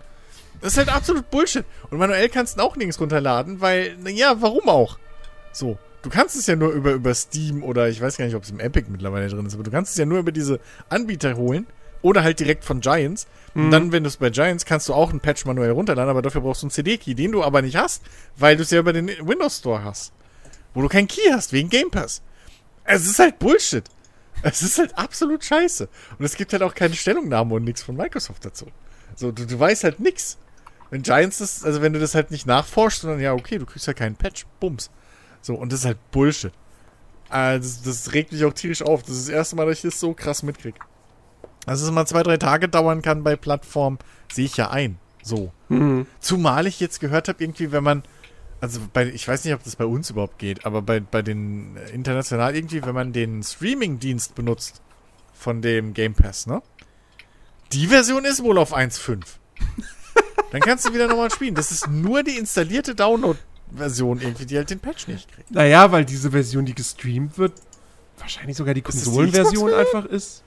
Das ist halt absolut Bullshit. Und manuell kannst du auch nirgends runterladen, weil, naja, warum auch? So. Du kannst es ja nur über, über Steam oder ich weiß gar nicht, ob es im Epic mittlerweile drin ist, aber du kannst es ja nur über diese Anbieter holen Oder halt direkt von Giants. Mhm. Und dann, wenn du es bei Giants, kannst du auch einen Patch manuell runterladen, aber dafür brauchst du einen CD-Key, den du aber nicht hast, weil du es ja über den Windows Store hast. Wo du keinen Key hast, wegen Game Pass. Es ist halt Bullshit. Es ist halt absolut scheiße. Und es gibt halt auch keine Stellungnahme und nichts von Microsoft dazu. So, du, du weißt halt nichts. Wenn Giants das, also wenn du das halt nicht nachforschst, sondern ja, okay, du kriegst ja keinen Patch, bums. So, und das ist halt Bullshit. Also, das, das regt mich auch tierisch auf. Das ist das erste Mal, dass ich das so krass mitkriege. Dass es mal zwei, drei Tage dauern kann bei Plattformen, sehe ich ja ein. So. Mhm. Zumal ich jetzt gehört habe, irgendwie, wenn man, also bei, ich weiß nicht, ob das bei uns überhaupt geht, aber bei, bei den äh, international irgendwie, wenn man den Streaming-Dienst benutzt von dem Game Pass, ne? Die Version ist wohl auf 1.5. Dann kannst du wieder nochmal spielen. Das ist nur die installierte Download-Version irgendwie, die halt den Patch nicht kriegt. Naja, weil diese Version, die gestreamt wird, wahrscheinlich sogar die Konsolenversion einfach ist.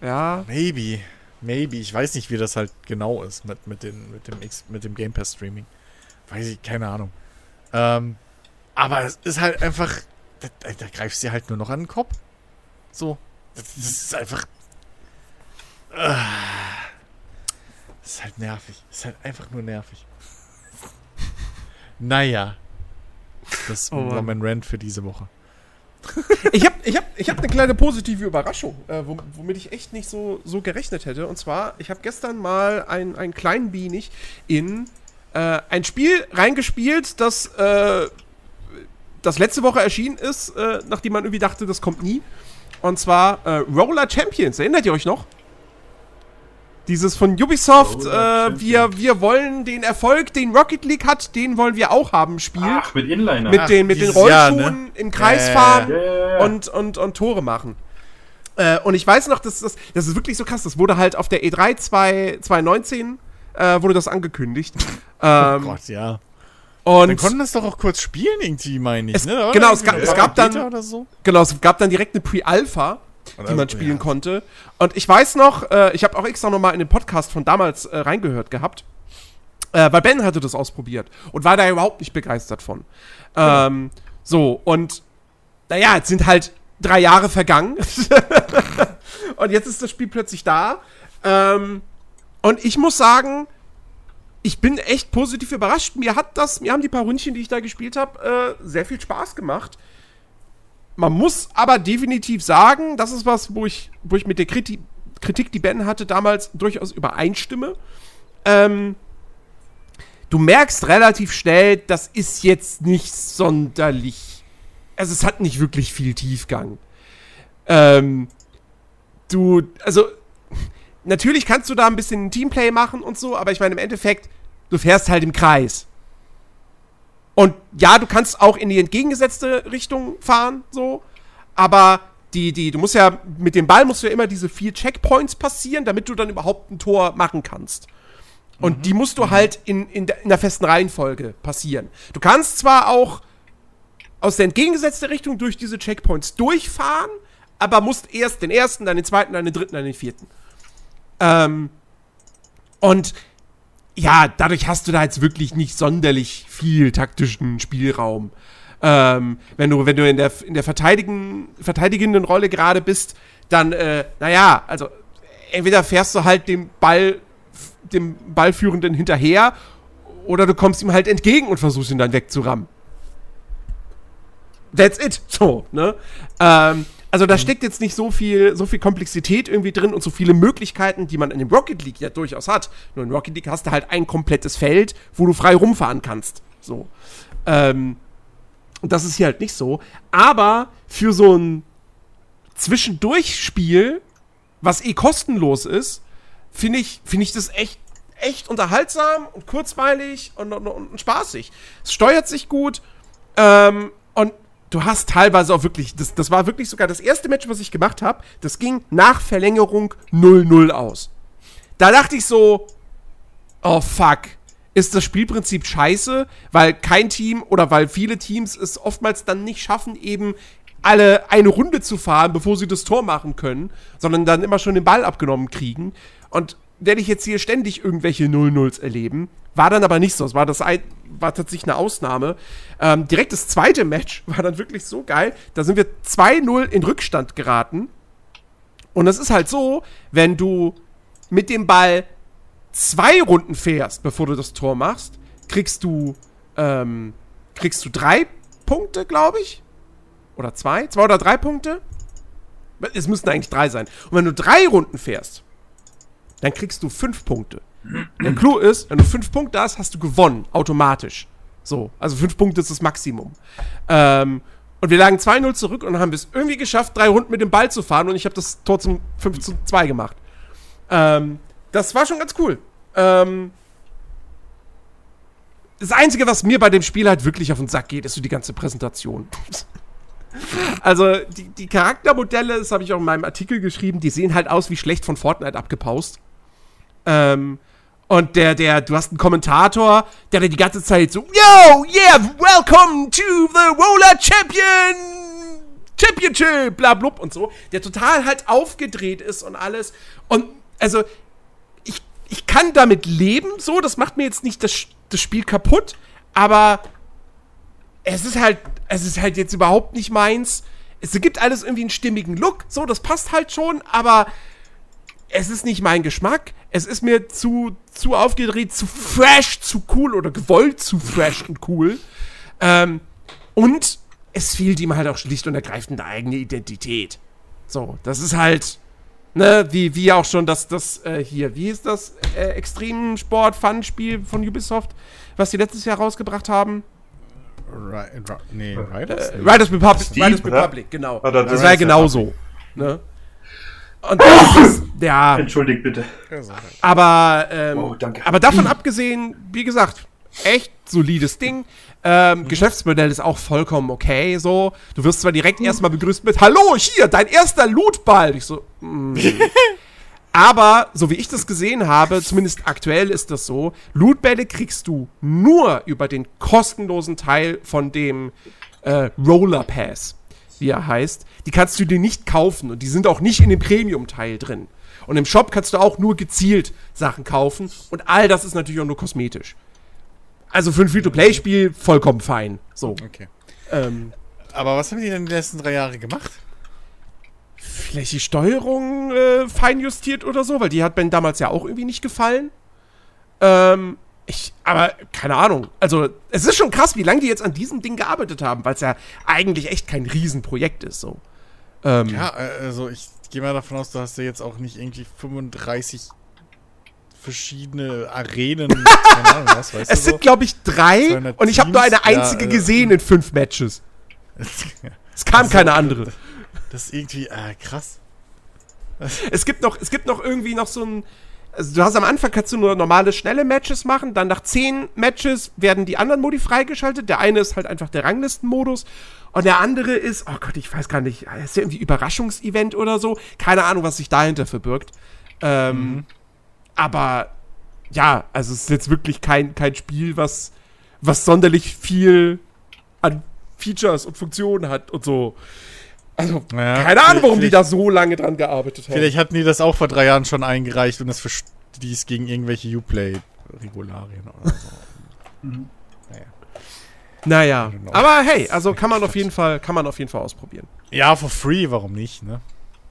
Ja. Maybe. Maybe. Ich weiß nicht, wie das halt genau ist mit, mit, den, mit, dem, X, mit dem Game Pass Streaming. Weiß ich, keine Ahnung. Ähm, aber es ist halt einfach. Da, da greifst du halt nur noch an den Kopf. So. Das, das ist einfach. Äh, das ist halt nervig. Das ist halt einfach nur nervig. naja. Das oh war mein Rant für diese Woche. Ich habe ich hab, ich hab eine kleine positive Überraschung, äh, womit ich echt nicht so, so gerechnet hätte. Und zwar, ich habe gestern mal einen, einen kleinen Bienig in äh, ein Spiel reingespielt, das, äh, das letzte Woche erschienen ist, äh, nachdem man irgendwie dachte, das kommt nie. Und zwar äh, Roller Champions. Erinnert ihr euch noch? Dieses von Ubisoft, oh, äh, wir, wir wollen den Erfolg, den Rocket League hat, den wollen wir auch haben, Spiel. Ach, mit Inliner. Mit den, mit den Rollschuhen Jahr, ne? im Kreis äh, fahren. Und, und, und Tore machen. Äh, und ich weiß noch, das, das, das ist wirklich so krass. Das wurde halt auf der E3 2, 2019 äh, wurde das angekündigt. Oh ähm, oh Gott, ja. Und dann konnten das doch auch kurz spielen irgendwie, meine ich. Es, ne? Genau, es, gab, es gab dann so? genau, es gab dann direkt eine Pre-Alpha die man spielen ja. konnte. Und ich weiß noch, äh, ich habe auch extra nochmal in den Podcast von damals äh, reingehört gehabt. Äh, weil Ben hatte das ausprobiert und war da überhaupt nicht begeistert von. Ähm, so, und naja, jetzt sind halt drei Jahre vergangen. und jetzt ist das Spiel plötzlich da. Ähm, und ich muss sagen, ich bin echt positiv überrascht. Mir hat das, mir haben die paar Ründchen, die ich da gespielt habe, äh, sehr viel Spaß gemacht. Man muss aber definitiv sagen, das ist was, wo ich, wo ich mit der Kritik, Kritik, die Ben hatte, damals durchaus übereinstimme. Ähm, du merkst relativ schnell, das ist jetzt nicht sonderlich. Also, es hat nicht wirklich viel Tiefgang. Ähm, du, also, natürlich kannst du da ein bisschen Teamplay machen und so, aber ich meine, im Endeffekt, du fährst halt im Kreis. Und ja, du kannst auch in die entgegengesetzte Richtung fahren, so. Aber die, die, du musst ja, mit dem Ball musst du ja immer diese vier Checkpoints passieren, damit du dann überhaupt ein Tor machen kannst. Und mhm. die musst du halt in, in, der, in der festen Reihenfolge passieren. Du kannst zwar auch aus der entgegengesetzten Richtung durch diese Checkpoints durchfahren, aber musst erst den ersten, dann den zweiten, dann den dritten, dann den vierten. Ähm, und ja, dadurch hast du da jetzt wirklich nicht sonderlich viel taktischen Spielraum. Ähm, wenn du, wenn du in der, in der verteidigen, verteidigenden Rolle gerade bist, dann, äh, naja, also entweder fährst du halt dem Ball, dem Ballführenden hinterher oder du kommst ihm halt entgegen und versuchst ihn dann wegzurammen. That's it. So, ne? Ähm, also da steckt jetzt nicht so viel, so viel Komplexität irgendwie drin und so viele Möglichkeiten, die man in dem Rocket League ja durchaus hat. Nur in Rocket League hast du halt ein komplettes Feld, wo du frei rumfahren kannst. So. Ähm, das ist hier halt nicht so. Aber für so ein Zwischendurchspiel, was eh kostenlos ist, finde ich, finde ich das echt, echt unterhaltsam und kurzweilig und, und, und spaßig. Es steuert sich gut. Ähm, und du hast teilweise auch wirklich, das, das war wirklich sogar das erste Match, was ich gemacht habe, das ging nach Verlängerung 0-0 aus. Da dachte ich so, oh fuck, ist das Spielprinzip scheiße, weil kein Team oder weil viele Teams es oftmals dann nicht schaffen, eben alle eine Runde zu fahren, bevor sie das Tor machen können, sondern dann immer schon den Ball abgenommen kriegen. Und werde ich jetzt hier ständig irgendwelche 0-0s erleben. War dann aber nicht so. Es war, das ein, war tatsächlich eine Ausnahme. Ähm, direkt das zweite Match war dann wirklich so geil. Da sind wir 2-0 in Rückstand geraten. Und es ist halt so, wenn du mit dem Ball zwei Runden fährst, bevor du das Tor machst, kriegst du, ähm, kriegst du drei Punkte, glaube ich. Oder zwei? Zwei oder drei Punkte? Es müssten eigentlich drei sein. Und wenn du drei Runden fährst, dann kriegst du fünf Punkte. Der Clou ist, wenn du fünf Punkte hast, hast du gewonnen, automatisch. So, also fünf Punkte ist das Maximum. Ähm, und wir lagen 2-0 zurück und haben es irgendwie geschafft, drei Runden mit dem Ball zu fahren und ich habe das Tor zum 5 zu 2 gemacht. Ähm, das war schon ganz cool. Ähm, das Einzige, was mir bei dem Spiel halt wirklich auf den Sack geht, ist so die ganze Präsentation. also, die, die Charaktermodelle, das habe ich auch in meinem Artikel geschrieben, die sehen halt aus wie schlecht von Fortnite abgepaust. Ähm, und der, der, du hast einen Kommentator, der die ganze Zeit so, Yo, yeah, welcome to the Roller Champion Championship, bla blub und so, der total halt aufgedreht ist und alles. Und also, ich, ich kann damit leben, so, das macht mir jetzt nicht das, das Spiel kaputt, aber es ist halt, es ist halt jetzt überhaupt nicht meins. Es gibt alles irgendwie einen stimmigen Look, so, das passt halt schon, aber es ist nicht mein Geschmack. Es ist mir zu, zu aufgedreht, zu fresh, zu cool oder gewollt zu fresh und cool. Ähm, und es fehlt ihm halt auch schlicht und ergreifend eine eigene Identität. So, das ist halt, ne, wie, wie auch schon das, das, äh, hier, wie ist das äh, Extremsport-Fun-Spiel von Ubisoft, was sie letztes Jahr rausgebracht haben? Ri nee, Riders? Äh, Riders Republic, Riders oder? Republic, genau. Ah, das- war ja genauso. Ne? Und das ist, ja, Entschuldigt bitte. aber, ähm, Oh, danke. aber davon abgesehen, wie gesagt, echt solides Ding. Ähm, Geschäftsmodell ist auch vollkommen okay, so. Du wirst zwar direkt erstmal begrüßt mit, hallo, hier, dein erster Lootball. Ich so, mm. Aber, so wie ich das gesehen habe, zumindest aktuell ist das so, Lootbälle kriegst du nur über den kostenlosen Teil von dem äh, Roller Pass, wie er heißt. Die kannst du dir nicht kaufen und die sind auch nicht in dem Premium-Teil drin. Und im Shop kannst du auch nur gezielt Sachen kaufen und all das ist natürlich auch nur kosmetisch. Also für ein Free-to-Play-Spiel vollkommen fein. So. Okay. Ähm, Aber was haben die denn die letzten drei Jahre gemacht? vielleicht die Steuerung äh, feinjustiert oder so, weil die hat Ben damals ja auch irgendwie nicht gefallen. Ähm, ich, aber keine Ahnung. Also, es ist schon krass, wie lange die jetzt an diesem Ding gearbeitet haben, weil es ja eigentlich echt kein Riesenprojekt ist, so. Ähm, Ja, äh, also ich gehe mal davon aus, du hast ja jetzt auch nicht irgendwie 35 verschiedene Arenen, keine Ahnung was, weißt es du so? sind, glaube ich, drei 200 und ich habe nur eine Teams, ja, einzige äh, gesehen in fünf Matches. Es kam Also, keine andere. Das ist irgendwie, äh, krass. Es gibt noch, es gibt noch irgendwie noch so ein. Also du hast am Anfang kannst du nur normale, schnelle Matches machen. Dann nach zehn Matches werden die anderen Modi freigeschaltet. Der eine ist halt einfach der Ranglistenmodus. Und der andere ist, oh Gott, ich weiß gar nicht, ist der irgendwie Überraschungsevent oder so? Keine Ahnung, was sich dahinter verbirgt. Ähm, Aber ja, also es ist jetzt wirklich kein, kein Spiel, was, was sonderlich viel an Features und Funktionen hat und so. Also, Ja, keine Ahnung, warum die da so lange dran gearbeitet haben. Vielleicht hatten die das auch vor drei Jahren schon eingereicht und das verstieß gegen irgendwelche Uplay-Regularien oder so. Naja, Genau. aber hey, also kann man auf jeden Fall, kann man auf jeden Fall ausprobieren. Ja, for free, warum nicht, ne?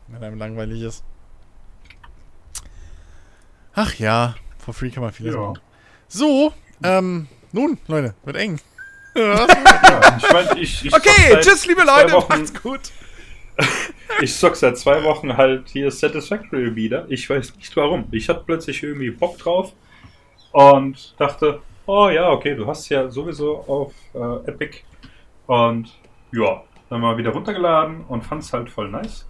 Wenn einem langweilig ist. Ach ja, for free kann man vieles Ja. machen. So, ähm, nun, Leute, wird eng. Ja, ich mein, ich, ich Okay, tschüss, liebe Leute, macht's gut. Ich zock seit zwei Wochen halt hier Satisfactory wieder. Ich weiß nicht warum. Ich hatte plötzlich irgendwie Bock drauf und dachte, oh ja, okay, du hast ja sowieso auf äh, Epic. Und ja, dann mal wieder runtergeladen und fand es halt voll nice.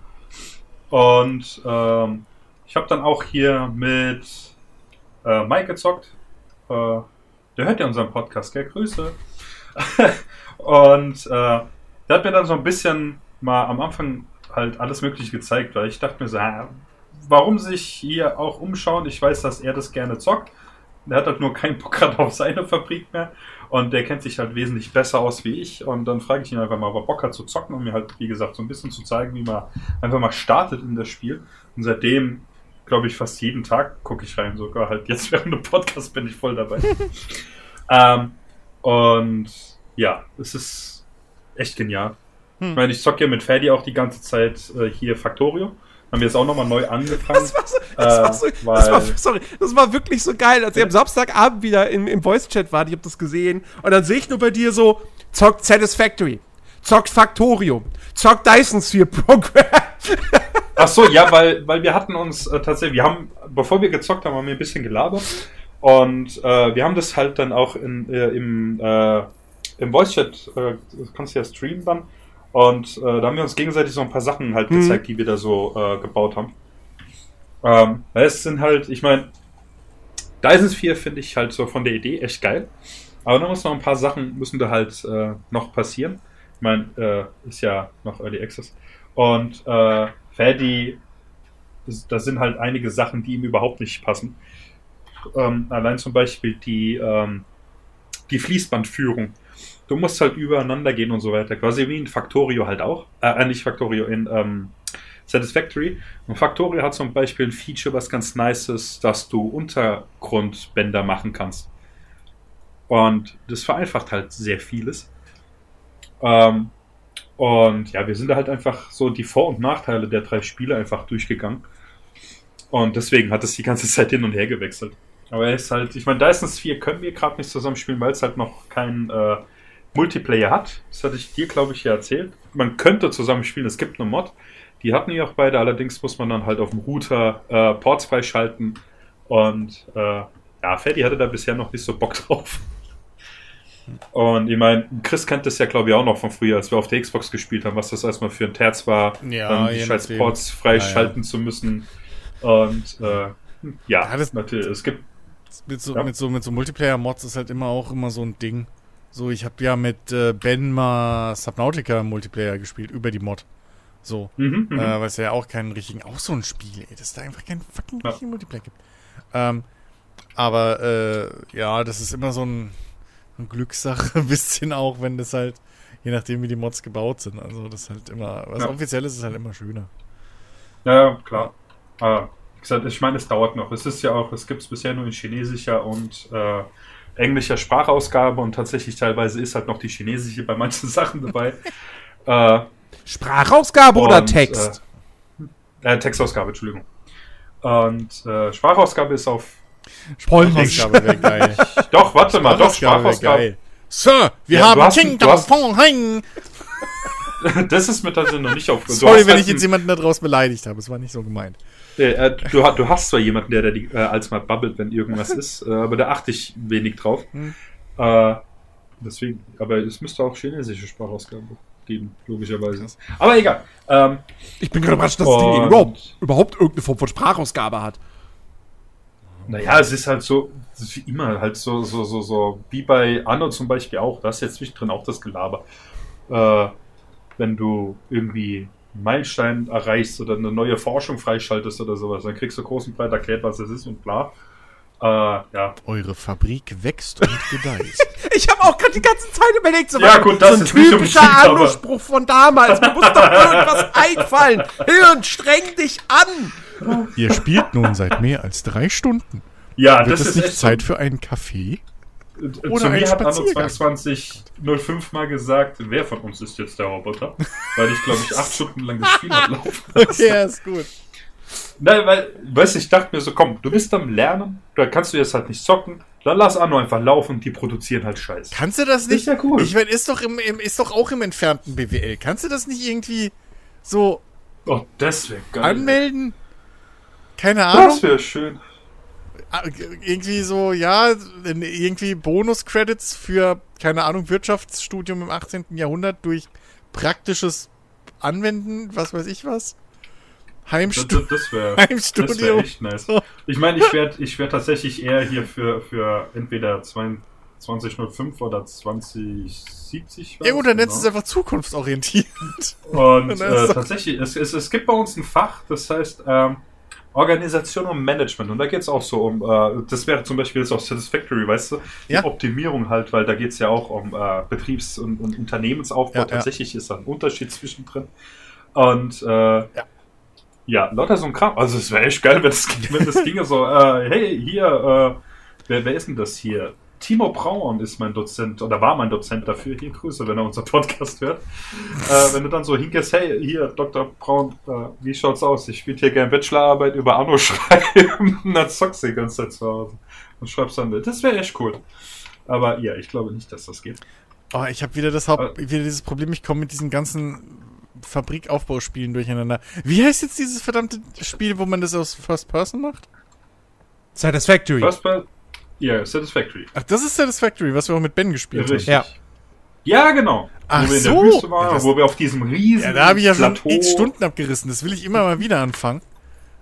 Und ähm, ich habe dann auch hier mit äh, Mike gezockt. Äh, der hört ja unseren Podcast, gell? Grüße. und äh, der hat mir dann so ein bisschen mal am Anfang halt alles Mögliche gezeigt, weil ich dachte mir so, warum sich hier auch umschauen? Ich weiß, dass er das gerne zockt. Der hat halt nur keinen Bock gerade auf seine Fabrik mehr. Und der kennt sich halt wesentlich besser aus wie ich. Und dann frage ich ihn einfach mal, ob er Bock hat zu zocken, um mir halt, wie gesagt, so ein bisschen zu zeigen, wie man einfach mal startet in das Spiel. Und seitdem, glaube ich, fast jeden Tag gucke ich rein. Sogar halt jetzt während dem Podcast bin ich voll dabei. ähm, und ja, es ist echt genial. Ich meine, ich zocke ja mit Ferdi auch die ganze Zeit äh, hier Factorio. haben wir jetzt auch nochmal neu angefangen. Das war, so, das, äh, war so, das war, sorry, das war wirklich so geil, als ich am Samstagabend wieder im, im Voice-Chat war, ich hab das gesehen, und dann sehe ich nur bei dir so, zockt Satisfactory, zockt Factorium, zockt Dyson Sphere Program. Ach so, ja, weil, weil wir hatten uns äh, tatsächlich, wir haben, bevor wir gezockt haben, haben wir ein bisschen gelabert und äh, wir haben das halt dann auch in, äh, im, äh, im Voice-Chat, äh, kannst du ja streamen dann, und äh, da haben wir uns gegenseitig so ein paar Sachen halt mhm. gezeigt, die wir da so äh, gebaut haben. Ähm, es sind halt, ich meine, Dyson Sphere finde ich halt so von der Idee echt geil. Aber da muss noch ein paar Sachen, müssen da halt äh, noch passieren. Ich meine, äh, ist ja noch Early Access. Und äh, Faddy, da sind halt einige Sachen, die ihm überhaupt nicht passen. Ähm, allein zum Beispiel die, ähm, die Fließbandführung du musst halt übereinander gehen und so weiter. Quasi wie in Factorio halt auch. Äh, nicht Factorio, in ähm, Satisfactory. Und Factorio hat zum Beispiel ein Feature, was ganz nice ist, dass du Untergrundbänder machen kannst. Und das vereinfacht halt sehr vieles. Ähm, und ja, wir sind da halt einfach so die Vor- und Nachteile der drei Spiele einfach durchgegangen. Und deswegen hat es die ganze Zeit hin und her gewechselt. Aber er ist halt, ich meine, Dyson Sphere können wir gerade nicht zusammenspielen, weil es halt noch kein äh, Multiplayer hat. Das hatte ich dir, glaube ich, ja erzählt. Man könnte zusammen spielen, es gibt eine Mod. Die hatten die auch beide, allerdings muss man dann halt auf dem Router äh, Ports freischalten. Und äh, ja, Fatty hatte da bisher noch nicht so Bock drauf. Und ich meine, Chris kennt das ja, glaube ich, auch noch von früher, als wir auf der Xbox gespielt haben, was das erstmal für ein Terz war, ja, dann die scheiß Ports freischalten ja, ja. zu müssen. Und äh, ja, das, natürlich, es gibt. Mit so, mit so, mit so Multiplayer-Mods ist halt immer auch immer so ein Ding. So, ich habe ja mit äh, Ben mal Subnautica Multiplayer gespielt, über die Mod. So. Mhm, mhm. äh, weil es ja auch keinen richtigen, auch so ein Spiel, ey, dass da einfach keinen fucking ja. richtigen Multiplayer gibt. Ähm, aber äh, ja, das ist immer so ein, ein Glückssache, ein bisschen auch, wenn das halt, je nachdem wie die Mods gebaut sind. Also das ist halt immer, was ja. offiziell ist, ist halt immer schöner. Ja, klar. Aber, wie gesagt, ich meine, es dauert noch. Es ist ja auch, es gibt es bisher nur in chinesischer und äh, englischer Sprachausgabe und tatsächlich teilweise ist halt noch die chinesische bei manchen Sachen dabei. äh, Sprachausgabe und, oder Text? Äh, äh, Textausgabe, Entschuldigung. Und äh, Sprachausgabe ist auf Polnisch. doch, warte mal, doch, Sprachausgabe. Sir, wir ja, haben King Hang. Das ist mir tatsächlich noch nicht aufgefallen. Sorry, wenn halt ich jetzt jemanden da draußen beleidigt habe. Es war nicht so gemeint. Äh, du, du, hast zwar jemanden, der, der die, äh, als mal babbelt, wenn irgendwas ist, äh, aber da achte ich wenig drauf. Hm. Äh, deswegen, aber es müsste auch chinesische Sprachausgabe geben, logischerweise. Aber egal. Ähm, ich bin gerade überrascht, dass das Ding überhaupt, überhaupt irgendeine Form von Sprachausgabe hat. Naja, es ist halt so, ist wie immer, halt so, so, so, so, wie bei Anno zum Beispiel auch, da ist jetzt zwischendrin auch das Gelaber. Äh, wenn du irgendwie Meilenstein erreichst oder eine neue Forschung freischaltest oder sowas, dann kriegst du groß und breit erklärt, was es ist und bla. Äh, ja. Eure Fabrik wächst und gedeiht. ich habe auch gerade die ganze Zeit überlegt, so, ja, gut, das so ein ist typischer Anspruch von damals. Mir muss doch irgendwas einfallen. Hirn, streng dich an. Ihr spielt nun seit mehr als drei Stunden. Ja, Wird das ist nicht Zeit für einen Kaffee? Oder Zu mir hat Anno 2205 mal gesagt, wer von uns ist jetzt der Roboter? Weil ich, glaube ich, acht Stunden lang das Spiel habe laufen Okay, ja, ist gut. Nein, weil, weißt du, ich dachte mir so, komm, du bist am Lernen, da kannst du jetzt halt nicht zocken, dann lass Anno einfach laufen, die produzieren halt Scheiße. Kannst du das nicht? Ist ja cool. Ich meine, ist doch im, im, ist doch auch im entfernten BWL. Kannst du das nicht irgendwie so oh, das geil. anmelden? Keine Ahnung. Das wäre schön. Ah, irgendwie so, ja, irgendwie Bonus-Credits für, keine Ahnung, Wirtschaftsstudium im 18. Jahrhundert durch praktisches Anwenden, was weiß ich was. Heimstu das, das wäre wär echt nice. Ich meine, ich werde ich werd tatsächlich eher hier für, für entweder 2005 oder 2070. Ja gut, dann nennst du es einfach zukunftsorientiert. Und äh, tatsächlich, es, es, es gibt bei uns ein Fach, das heißt ähm, Organisation und Management. Und da geht es auch so um, äh, das wäre zum Beispiel jetzt auch Satisfactory, weißt du? Die ja. Optimierung halt, weil da geht es ja auch um äh, Betriebs- und, und, Unternehmensaufbau. Ja, Tatsächlich ja. ist da ein Unterschied zwischendrin. Und äh, ja. lauter so ein Kram. Also es wäre echt geil, wenn das, wenn das ginge so, äh, hey, hier, äh, wer, wer ist denn das hier? Timo Braun ist mein Dozent oder war mein Dozent dafür. Hier Grüße, wenn er unser Podcast hört. Äh, wenn du dann so hingehst, hey, hier, Dr. Braun, äh, wie schaut's aus? Ich spiele hier gerne Bachelorarbeit über Anno schreiben. und dann zockst du die ganze Zeit zu Hause und schreibst dann mit. Das wäre echt cool. Aber ja, ich glaube nicht, dass das geht. Oh, ich habe wieder das Haupt, äh, wieder dieses Problem, ich komme mit diesen ganzen Fabrikaufbauspielen durcheinander. Wie heißt jetzt dieses verdammte Spiel, wo man das aus First Person macht? Satisfactory. First per ja, Satisfactory. Ach, das ist Satisfactory, was wir auch mit Ben gespielt haben. Ja. Ja, genau. Ach wo wir in der Wüste waren, ja, wo wir auf diesem riesen Ja, da habe ich ja schon x Stunden abgerissen. Das will ich immer mal wieder anfangen.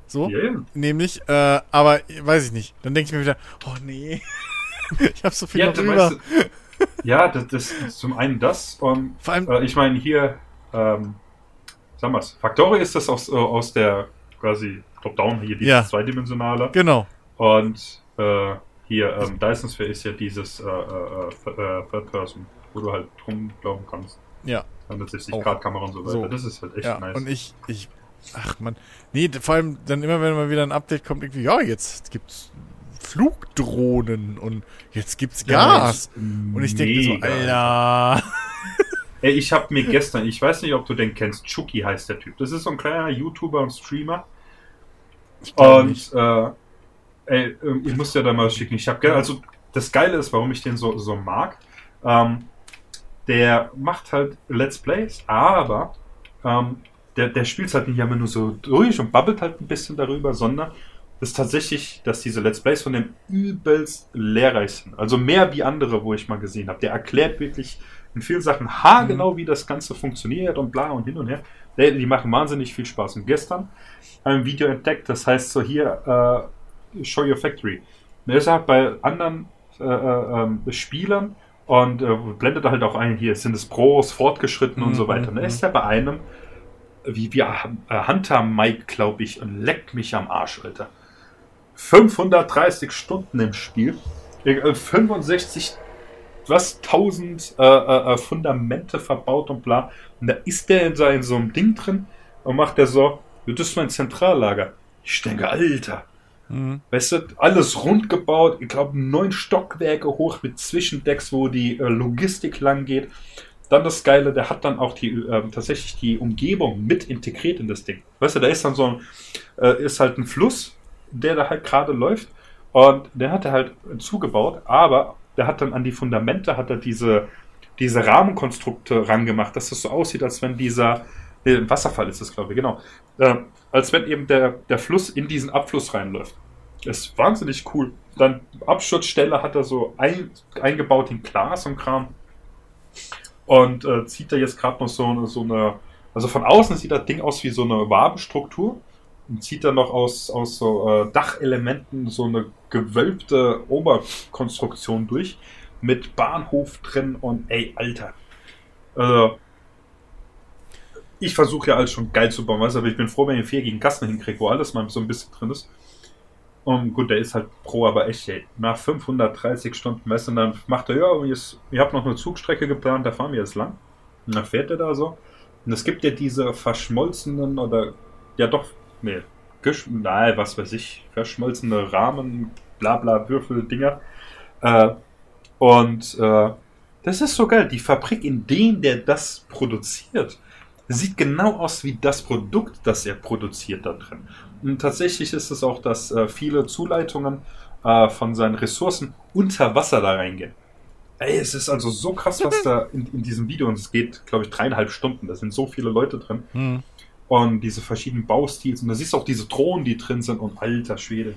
So, yeah. nämlich, äh, aber weiß ich nicht. Dann denke ich mir wieder, oh nee, ich habe so viel ja, noch. Weißt du, ja, das, das ist zum einen das und Vor allem, äh, ich meine hier, ähm, sag mal, Factory ist das aus, äh, aus der quasi Top-Down hier, dieses ja. zweidimensionale. Genau. Und äh, hier, ähm, Dyson Sphere ist ja dieses äh, äh, äh, Third Person, wo du halt rumlaufen kannst. Ja. Mit 60 Grad Kamera und so weiter. So. Das ist halt echt ja, nice. Und ich, ich, ach man, nee, vor allem dann immer, wenn mal wieder ein Update kommt, irgendwie, ja, jetzt gibt's Flugdrohnen und jetzt gibt's Gas. Ja, und ich denke so, Alter. Ey, ich habe mir gestern, ich weiß nicht, ob du den kennst, Chucky heißt der Typ. Das ist so ein kleiner YouTuber und Streamer. Und äh, ey, ähm, ich muss dir da mal schicken. Ich habe also das Geile ist, warum ich den so, so mag. Ähm, der macht halt Let's Plays, aber ähm, der, der spielt halt nicht immer nur so durch und babbelt halt ein bisschen darüber, sondern ist tatsächlich, dass diese Let's Plays von dem übelst lehrreich sind. Also mehr wie andere, wo ich mal gesehen habe. Der erklärt wirklich in vielen Sachen haargenau, mhm. wie das Ganze funktioniert und bla und hin und her. Die machen wahnsinnig viel Spaß. Und gestern ein Video entdeckt, das heißt so hier, äh, Show Your Factory. Der ist halt bei anderen äh, äh, ähm, Spielern und äh, blendet halt auch ein, hier sind es Pros, Fortgeschritten mhm. und so mhm, weiter. Und da ist er bei einem, wie wir äh, Hunter Mike, glaube ich, und leckt mich am Arsch, Alter. 530 Stunden im Spiel, 65 äh, was 1000 äh, äh, äh, Fundamente verbaut und bla. Und da ist der in so, in so einem Ding drin und macht der so, das ist mein Zentrallager. Ich denke, Alter. Mhm. Weißt du, alles rund gebaut, ich glaube neun Stockwerke hoch mit Zwischendecks, wo die äh, Logistik lang geht. Dann das Geile, der hat dann auch die äh, tatsächlich die Umgebung mit integriert in das Ding. Weißt du, da ist dann so ein, äh, ist halt ein Fluss, der da halt gerade läuft. Und der hat er halt zugebaut, aber der hat dann an die Fundamente, hat er diese, diese Rahmenkonstrukte rangemacht, dass das so aussieht, als wenn dieser, nee, Wasserfall ist es, glaube ich, genau, äh, als wenn eben der, der Fluss in diesen Abfluss reinläuft. Das ist wahnsinnig cool. Dann Abschutzstelle hat er so ein, eingebaut in Glas und Kram. Und äh, zieht er jetzt gerade noch so, so eine, also von außen sieht das Ding aus wie so eine Wabenstruktur und zieht dann noch aus, aus so äh, Dachelementen so eine gewölbte Oberkonstruktion durch mit Bahnhof drin und ey, Alter. Also, ich versuche ja alles schon geil zu bauen, weißt du, aber ich bin froh, wenn ich einen viereckigen Kasten hinkriege, wo alles mal so ein bisschen drin ist. Und gut, der ist halt pro, aber echt, ey, nach 530 Stunden messen, dann macht er, ja, ihr habt noch eine Zugstrecke geplant, da fahren wir jetzt lang. Und dann fährt er da so. Und es gibt ja diese verschmolzenen oder, ja doch, nee, nein, was weiß ich, verschmolzene Rahmen, bla bla, Würfel, Dinger. Äh, und äh, das ist so geil. Die Fabrik, in dem der das produziert, sieht genau aus wie das Produkt, das er produziert da drin. Und tatsächlich ist es auch, dass äh, viele Zuleitungen äh, von seinen Ressourcen unter Wasser da reingehen. Ey, es ist also so krass, was da in, in diesem Video, und es geht, glaube ich, dreieinhalb Stunden, da sind so viele Leute drin. Mhm und diese verschiedenen Baustils. Und da siehst du auch diese Drohnen, die drin sind und alter Schwede.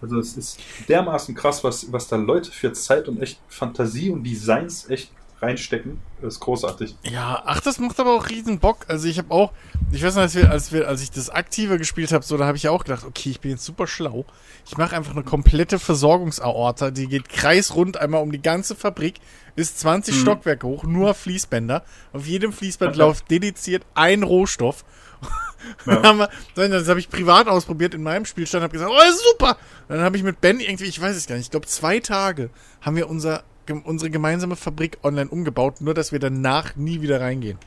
Also es ist dermaßen krass, was, was da Leute für Zeit und echt Fantasie und Designs echt reinstecken. Das ist großartig. Ja, ach, das macht aber auch riesen Bock. Also ich habe auch, ich weiß noch, als, wir, als, wir, als ich das aktive gespielt habe, so, da habe ich auch gedacht, okay, ich bin jetzt super schlau. Ich mache einfach eine komplette Versorgungsaorta, die geht kreisrund einmal um die ganze Fabrik, ist 20 mhm. Stockwerke hoch, nur Fließbänder. Auf jedem Fließband läuft dediziert ein Rohstoff ja. wir, das habe ich privat ausprobiert in meinem Spielstand, habe gesagt, oh, super. dann habe ich mit Ben irgendwie, ich weiß es gar nicht, ich glaube zwei Tage haben wir unser, unsere gemeinsame Fabrik online umgebaut, nur dass wir danach nie wieder reingehen.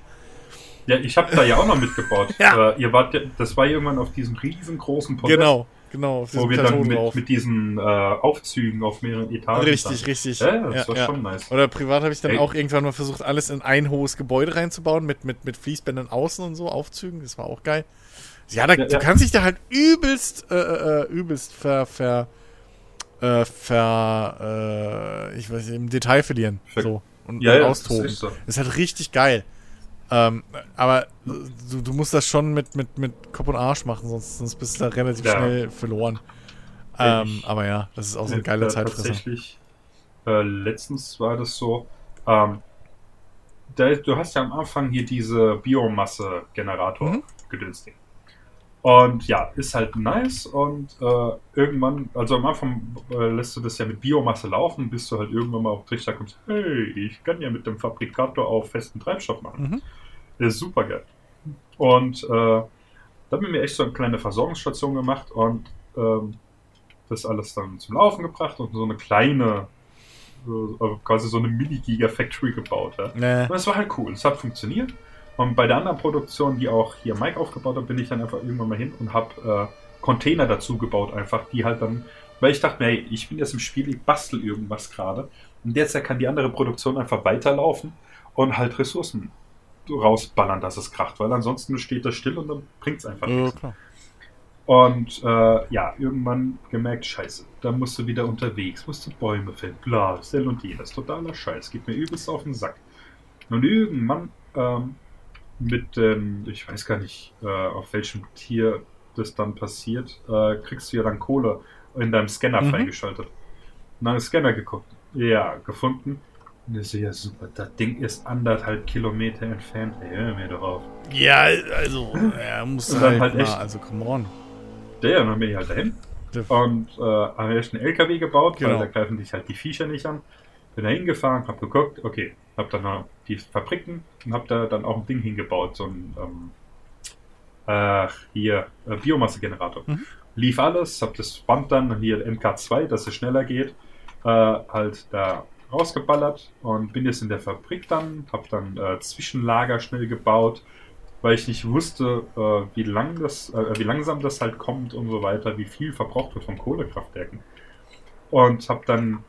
Ja, ich habe da ja auch noch mitgebaut. ja. Äh, ihr wart, das war irgendwann auf diesem riesengroßen Podest. Genau. genau. Wo wir dann mit, mit, diesen äh, Aufzügen auf mehreren Etagen. Richtig, dann. richtig. Ja, das ja, war ja. schon nice. Oder privat habe ich dann Ey. auch irgendwann mal versucht, alles in ein hohes Gebäude reinzubauen, mit, mit, mit Fließbändern außen und so, Aufzügen. Das war auch geil. Ja, da, du kannst dich da halt übelst, äh, äh, äh übelst ver, ver, äh, ver, äh, ich weiß nicht, im Detail verlieren. Ver so. Und, ja, und austoben. Das ist, so. ist halt richtig geil. Ähm, aber du, du, musst das schon mit, mit, mit Kopf und Arsch machen, sonst, sonst bist du da relativ ja. schnell verloren. Ähm, aber ja, das ist auch so eine geile äh, Zeitfresser. Tatsächlich, äh, letztens war das so, ähm, da, du hast ja am Anfang hier diese Biomasse-Generator mhm. gedünstigt. Und ja, ist halt nice und äh, irgendwann, also am Anfang äh, lässt du das ja mit Biomasse laufen, bis du halt irgendwann mal auf Trichter kommst, hey, ich kann ja mit dem Fabrikator auch festen Treibstoff machen. Mhm. Ist super geil. Und äh, da haben wir mir echt so eine kleine Versorgungsstation gemacht und ähm, das alles dann zum Laufen gebracht und so eine kleine, also quasi so eine Mini-Giga-Factory gebaut. Ja. Nee. Und das war halt cool, es hat funktioniert. Und bei der anderen Produktion, die auch hier Mike aufgebaut hat, bin ich dann einfach irgendwann mal hin und habe äh, Container dazu gebaut, einfach, die halt dann, weil ich dachte, hey, ich bin jetzt im Spiel, ich bastel irgendwas gerade. Und derzeit kann die andere Produktion einfach weiterlaufen und halt Ressourcen rausballern, dass es kracht, weil ansonsten steht das still und dann bringt es einfach ja, nichts. Klar. Und äh, ja, irgendwann gemerkt, scheiße, da musst du wieder unterwegs, musst du Bäume fällen, bla, Sell und jenes, totaler Scheiß, geht mir übelst auf den Sack. Und irgendwann ähm, mit dem, ich weiß gar nicht, äh, auf welchem Tier das dann passiert, äh, kriegst du ja dann Kohle in deinem Scanner mhm. freigeschaltet. Und dann Scanner geguckt. Ja, gefunden. Und ich so, ja super, das Ding ist anderthalb Kilometer entfernt. Hey, hör mir doch auf. Ja, also, er muss halt, halt echt, also come on. Der, dann bin ich halt dahin. Und äh, haben erst einen LKW gebaut, genau. weil da greifen dich halt die Viecher nicht an. Bin da hingefahren, hab geguckt, okay, hab dann die Fabriken und hab da dann auch ein Ding hingebaut, so ein ähm, äh, hier äh, Biomassegenerator. Mhm. Lief alles, hab das Band dann hier MK2, dass es schneller geht, äh, halt da rausgeballert und bin jetzt in der Fabrik dann, hab dann äh, Zwischenlager schnell gebaut, weil ich nicht wusste, äh, wie lang das, äh, wie langsam das halt kommt und so weiter, wie viel verbraucht wird von Kohlekraftwerken. Und hab dann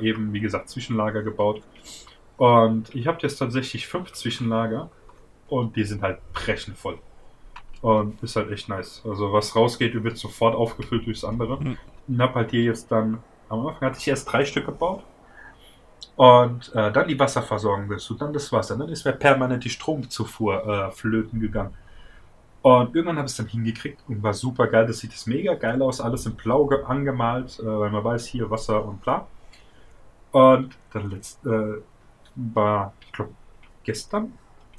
eben, wie gesagt, Zwischenlager gebaut. Und ich habe jetzt tatsächlich fünf Zwischenlager und die sind halt brechend voll. Und ist halt echt nice. Also was rausgeht, wird sofort aufgefüllt durchs andere. Mhm. Und habe halt hier jetzt dann, am Anfang hatte ich erst drei Stück gebaut. Und äh, dann die Wasserversorgung dazu, dann das Wasser. Dann ist mir permanent die Stromzufuhr äh, flöten gegangen. Und irgendwann habe ich es dann hingekriegt und war super geil. Das sieht das mega geil aus, alles in Blau angemalt, äh, weil man weiß, hier Wasser und bla. Und dann letzt, äh, war, ich glaube, gestern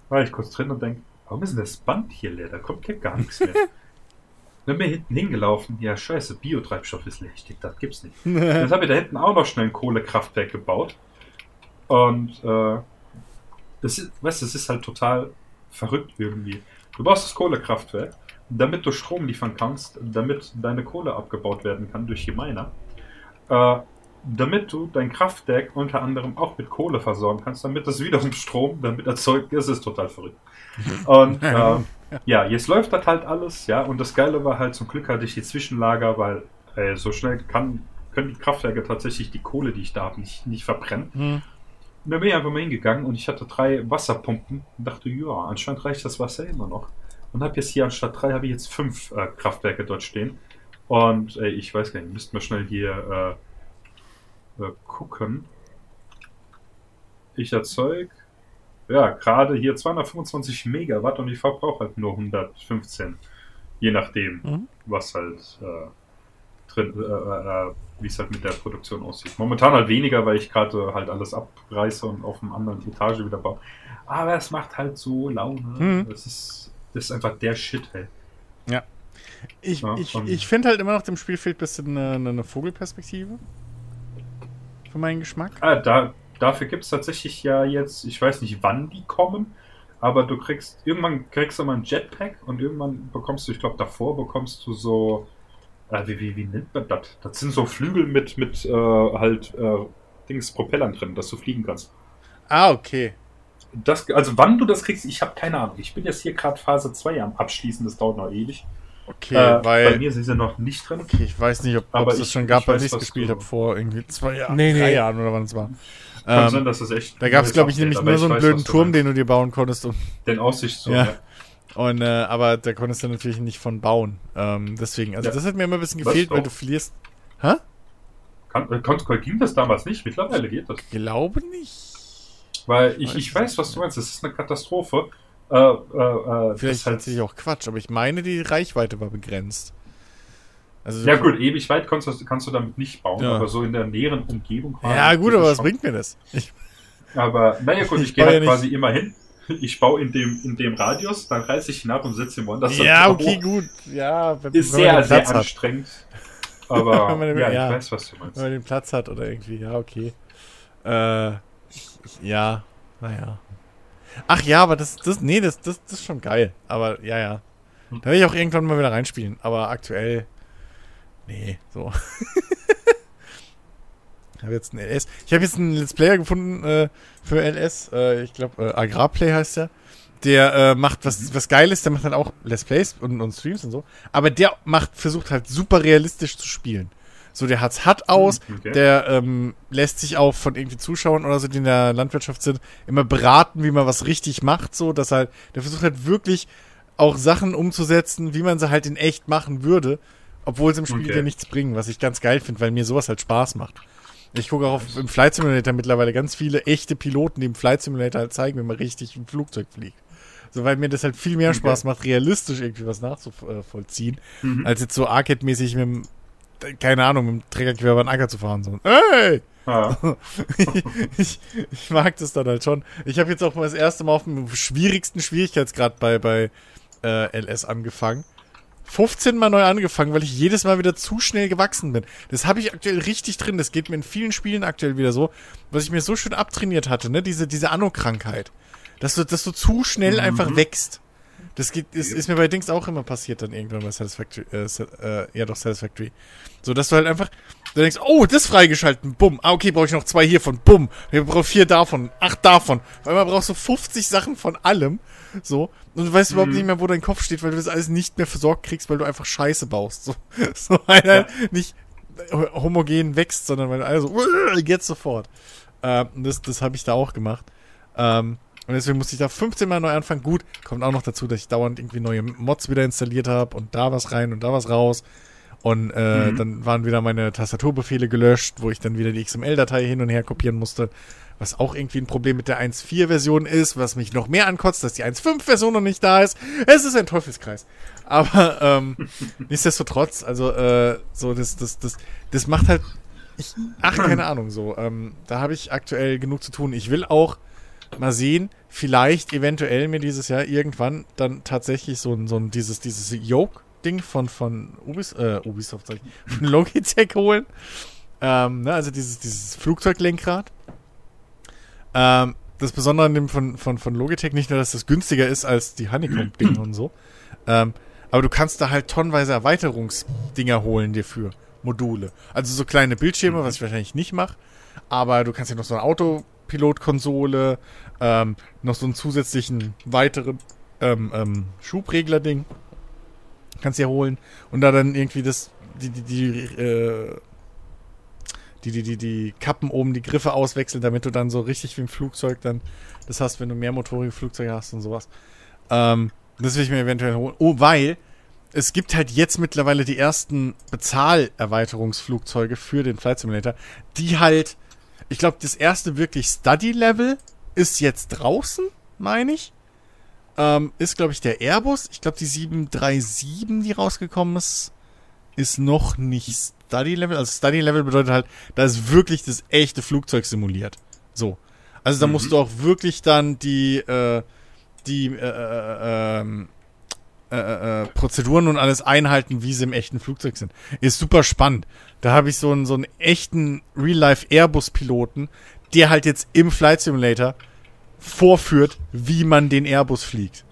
war ich kurz drin und denke, warum ist denn das Band hier leer? Da kommt ja gar nichts mehr. Dann bin ich hinten hingelaufen, ja scheiße, Biotreibstoff ist leer. Ich denke, das gibt's nicht. Jetzt habe ich da hinten auch noch schnell ein Kohlekraftwerk gebaut. Und äh, das ist, weißt du, das ist halt total verrückt irgendwie. Du brauchst das Kohlekraftwerk, damit du Strom liefern kannst, damit deine Kohle abgebaut werden kann durch die Miner. Äh, damit du dein Kraftwerk unter anderem auch mit Kohle versorgen kannst, damit das wiederum Strom damit erzeugt ist, ist total verrückt. Und äh, ja, jetzt läuft das halt alles, ja, und das Geile war halt, zum Glück hatte ich die Zwischenlager, weil ey, so schnell kann, können die Kraftwerke tatsächlich die Kohle, die ich da habe, nicht, nicht verbrennen. Mhm. Und da bin ich einfach mal hingegangen und ich hatte drei Wasserpumpen und dachte, ja, anscheinend reicht das Wasser immer noch. Und habe jetzt hier anstatt drei, habe ich jetzt fünf äh, Kraftwerke dort stehen. Und ey, ich weiß gar nicht, müssten wir schnell hier äh, äh, gucken. Ich erzeuge, ja, gerade hier 225 Megawatt und ich verbrauche halt nur 115. Je nachdem, mhm. was halt äh, drin, äh, äh, wie es halt mit der Produktion aussieht. Momentan halt weniger, weil ich gerade halt alles abreiße und auf einer anderen Etage wieder baue. Aber es macht halt so Laune. Mhm. Das, ist, das ist einfach der Shit, ey. Ja. Ich, ja, ich, ich finde halt immer noch, dem Spiel fehlt ein bisschen eine, eine Vogelperspektive für meinen Geschmack. Ah, da, dafür gibt es tatsächlich ja jetzt, ich weiß nicht, wann die kommen, aber du kriegst, irgendwann kriegst du mal ein Jetpack und irgendwann bekommst du, ich glaube davor bekommst du so, äh, wie, wie, wie nennt man das? Das sind so Flügel mit, mit äh, halt äh, Dings, Propellern drin, dass du fliegen kannst. Ah, okay. Das, also wann du das kriegst, ich habe keine Ahnung. Ich bin jetzt hier gerade Phase 2 am Abschließen, das dauert noch ewig. Okay, äh, weil. Bei mir sind sie noch nicht drin. Okay, ich weiß nicht, ob, es das schon gab, weil ich es gespielt habe vor irgendwie zwei Jahren, nee, drei nee. Jahren oder wann es war. Kann ähm, sein, dass es echt. Da gab es, glaube ich, nämlich nur so einen weiß, blöden Turm, den du dir bauen konntest. Und, den Aussichtsturm, ja. ja. Und, äh, aber da konntest du natürlich nicht von bauen. Ähm, deswegen, also ja. das hat mir immer ein bisschen gefehlt, weil du verlierst. Hä? Kann, äh, ging das damals nicht? Mittlerweile geht das. Ich glaube nicht. Weil ich, ich weiß, was du meinst. Das ist eine Katastrophe. Äh, äh, äh Vielleicht halt tatsächlich auch Quatsch, aber ich meine, die Reichweite war begrenzt. Also ja gut, ewig weit kannst du, kannst du damit nicht bauen, ja. aber so in der näheren Umgebung. Ja gut, aber was bringt mir das? Ich, aber naja gut, ich, ich gehe halt ja quasi immer hin. Ich baue in dem, in dem Radius, dann reiße ich hinab und setze im woanders. Ja, okay, hoch. gut. Ja, wenn, ist wenn sehr, sehr anstrengend. Aber den, ja, ja, ich weiß, was du meinst. Wenn man den Platz hat oder irgendwie, ja, okay. Äh, ja, naja. Ach ja, aber das, das, nee, das, das, das ist schon geil. Aber ja, ja. Hm. Da will ich auch irgendwann mal wieder reinspielen. Aber aktuell, nee, so. ich habe jetzt ein LS. Ich habe jetzt einen Let's Player gefunden äh, für LS. Äh, ich glaube, äh, Agrarplay heißt der. Der äh, macht was, mhm. was Geiles, der macht halt auch Let's Plays und, und Streams und so. Aber der macht, versucht halt super realistisch zu spielen. So, der hat's hart aus, mhm, okay. der ähm, lässt sich auch von irgendwie Zuschauern oder so, die in der Landwirtschaft sind, immer beraten, wie man was richtig macht, so, dass halt, der versucht halt wirklich auch Sachen umzusetzen, wie man sie halt in echt machen würde, obwohl sie im Spiel okay. dir nichts bringen, was ich ganz geil finde, weil mir sowas halt Spaß macht. Ich gucke auch auf, im Flight Simulator mittlerweile ganz viele echte Piloten, die im Flight Simulator halt zeigen, wie man richtig im Flugzeug fliegt. So, weil mir das halt viel mehr Spaß okay. macht, realistisch irgendwie was nachzuvollziehen, mhm. als jetzt so Arcade-mäßig mit dem keine Ahnung, mit dem Trägergewehr über den Acker zu fahren. So, hey! Ja. ich, ich, mag das dann halt schon. Ich habe jetzt auch mal das erste Mal auf dem schwierigsten Schwierigkeitsgrad bei, bei äh, LS angefangen. 15 Mal neu angefangen, weil ich jedes Mal wieder zu schnell gewachsen bin. Das habe ich aktuell richtig drin. Das geht mir in vielen Spielen aktuell wieder so, was ich mir so schön abtrainiert hatte, ne? Diese, diese Anno-Krankheit. Dass du, dass du zu schnell mhm. einfach wächst. Das geht, ist, ist mir bei Dings auch immer passiert dann irgendwann bei Satisfactory. Äh, äh, ja, doch, Satisfactory. So, dass du halt einfach, du denkst, oh, das freigeschalten, bumm. Ah, okay, brauche ich noch zwei hiervon, bumm. Ich brauche vier davon, acht davon. Weil man brauchst so 50 Sachen von allem. So. Und du weißt mhm. überhaupt nicht mehr, wo dein Kopf steht, weil du das alles nicht mehr versorgt kriegst, weil du einfach Scheiße baust. So, so weil ja. nicht homogen wächst, sondern weil du also, jetzt sofort. Ähm, das das habe ich da auch gemacht. Ähm, und deswegen musste ich da 15 Mal neu anfangen. Gut, kommt auch noch dazu, dass ich dauernd irgendwie neue Mods wieder installiert habe und da was rein und da was raus. Und äh, mhm. dann waren wieder meine Tastaturbefehle gelöscht, wo ich dann wieder die XML-Datei hin und her kopieren musste. Was auch irgendwie ein Problem mit der 1.4-Version ist, was mich noch mehr ankotzt, dass die 1.5-Version noch nicht da ist. Es ist ein Teufelskreis. Aber ähm, nichtsdestotrotz, also äh, so das, das, das, das macht halt. Ich, ach, keine Ahnung, so. Ähm, da habe ich aktuell genug zu tun. Ich will auch mal sehen, vielleicht eventuell mir dieses Jahr irgendwann dann tatsächlich so ein, so ein dieses, dieses Yoke-Ding von, von Ubis, äh, Ubisoft, sag ich, von Logitech holen. Ähm, ne, also dieses, dieses Flugzeuglenkrad. Ähm, das Besondere an dem von, von, von Logitech nicht nur, dass das günstiger ist als die Honeycomb-Dinge und so. Ähm, aber du kannst da halt tonnenweise Erweiterungsdinger holen dir für Module. Also so kleine Bildschirme, was ich wahrscheinlich nicht mache. Aber du kannst ja noch so ein Auto Pilotkonsole, ähm, noch so einen zusätzlichen weiteren ähm, ähm, Schubregler-Ding. Kannst du ja holen. Und da dann irgendwie das, die, die, die, äh, die, die, die, die Kappen oben, die Griffe auswechseln, damit du dann so richtig wie im Flugzeug dann das hast, wenn du mehrmotorige Flugzeuge hast und sowas. Ähm, das will ich mir eventuell holen. Oh, weil es gibt halt jetzt mittlerweile die ersten Bezahlerweiterungsflugzeuge für den Flight Simulator, die halt ich glaube, das erste wirklich Study-Level ist jetzt draußen, meine ich. Ähm, ist, glaube ich, der Airbus. Ich glaube, die 737, die rausgekommen ist, ist noch nicht Study-Level. Also Study-Level bedeutet halt, da ist wirklich das echte Flugzeug simuliert. So. Also da mhm. musst du auch wirklich dann die, äh, die, äh, äh, ähm, äh, äh, Prozeduren und alles einhalten, wie sie im echten Flugzeug sind. Ist super spannend. Da habe ich so einen, so einen echten Real-Life-Airbus-Piloten, der halt jetzt im Flight Simulator vorführt, wie man den Airbus fliegt.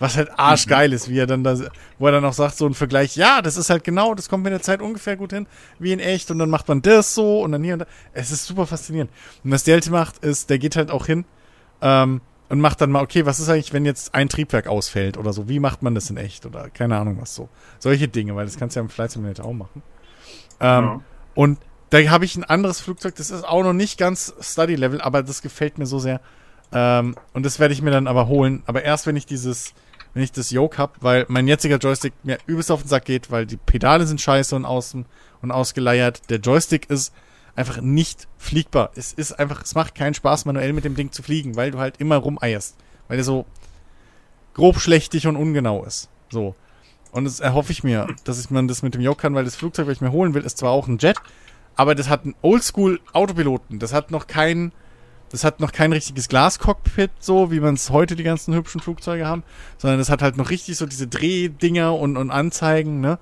Was halt arschgeil ist, wie er dann da, wo er dann auch sagt, so ein Vergleich, ja, das ist halt genau, das kommt mit der Zeit ungefähr gut hin, wie in echt, und dann macht man das so und dann hier und da. Es ist super faszinierend. Und was der halt macht, ist, der geht halt auch hin, ähm, und macht dann mal, okay, was ist eigentlich, wenn jetzt ein Triebwerk ausfällt oder so? Wie macht man das in echt? Oder keine Ahnung was so. Solche Dinge, weil das kannst du ja im Flight Simulator auch machen. Ähm, ja. Und da habe ich ein anderes Flugzeug, das ist auch noch nicht ganz Study-Level, aber das gefällt mir so sehr. Ähm, und das werde ich mir dann aber holen. Aber erst, wenn ich dieses, wenn ich das Yoke habe, weil mein jetziger Joystick mir übelst auf den Sack geht, weil die Pedale sind scheiße und außen und ausgeleiert. Der Joystick ist einfach nicht fliegbar. Es ist einfach, es macht keinen Spaß, manuell mit dem Ding zu fliegen, weil du halt immer rumeierst. Weil der so grob schlechtig und ungenau ist. So. Und das erhoffe ich mir, dass ich man das mit dem Yoke kann, weil das Flugzeug, was ich mir holen will, ist zwar auch ein Jet, aber das hat einen Oldschool-Autopiloten. Das hat noch kein, das hat noch kein richtiges Glascockpit, so wie man es heute die ganzen hübschen Flugzeuge haben, sondern das hat halt noch richtig so diese Drehdinger und, und Anzeigen, ne?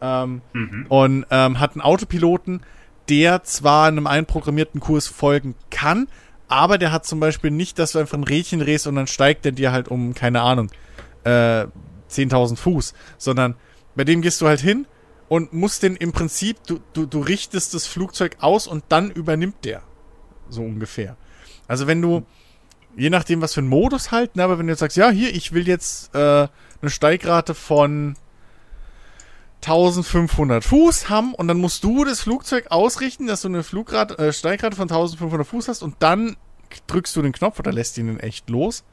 Ähm, mhm. Und ähm, hat einen Autopiloten, der zwar einem einprogrammierten Kurs folgen kann, aber der hat zum Beispiel nicht, dass du einfach ein Rädchen drehst und dann steigt der dir halt um, keine Ahnung, äh, 10.000 Fuß, sondern bei dem gehst du halt hin und musst den im Prinzip, du, du, du richtest das Flugzeug aus und dann übernimmt der. So ungefähr. Also wenn du, je nachdem was für ein Modus halt, ne, aber wenn du jetzt sagst, ja, hier, ich will jetzt äh, eine Steigrate von 1500 Fuß haben und dann musst du das Flugzeug ausrichten, dass du eine Flugrate, äh, Steigrate von 1500 Fuß hast und dann drückst du den Knopf oder lässt ihn in echt los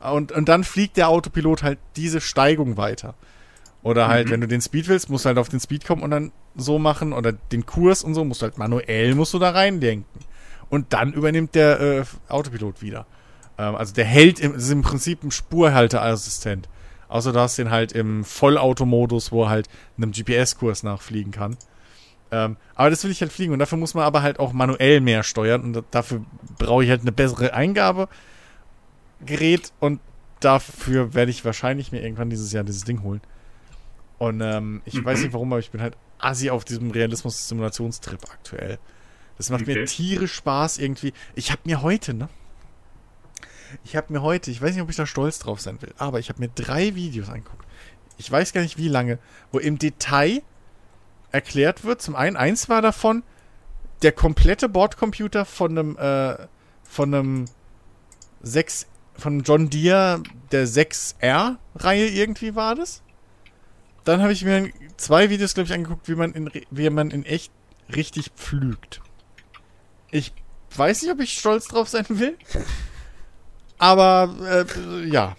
und, und dann fliegt der Autopilot halt diese Steigung weiter. Oder halt, mhm. wenn du den Speed willst, musst du halt auf den Speed kommen und dann so machen oder den Kurs und so, musst du halt manuell musst du da reinlenken. Und dann übernimmt der äh, Autopilot wieder. Ähm, also der hält, im, ist im Prinzip ein Spurhalteassistent. Außer du hast den halt im Vollautomodus, wo er halt einem GPS-Kurs nachfliegen kann. Ähm, aber das will ich halt fliegen und dafür muss man aber halt auch manuell mehr steuern und dafür brauche ich halt eine bessere Eingabegerät und dafür werde ich wahrscheinlich mir irgendwann dieses Jahr dieses Ding holen. Und ähm, ich mhm. weiß nicht warum, aber ich bin halt assi auf diesem Realismus-Simulationstrip aktuell. Das macht okay. mir tierisch Spaß irgendwie. Ich habe mir heute, ne? Ich habe mir heute, ich weiß nicht, ob ich da stolz drauf sein will, aber ich habe mir drei Videos angeguckt. Ich weiß gar nicht wie lange, wo im Detail erklärt wird. Zum einen, eins war davon, der komplette Bordcomputer von einem, äh, von einem 6, von John Deere, der 6R-Reihe irgendwie war das. Dann habe ich mir zwei Videos, glaube ich, angeguckt, wie man, in, wie man in echt richtig pflügt. Ich weiß nicht, ob ich stolz drauf sein will. Aber äh, ja.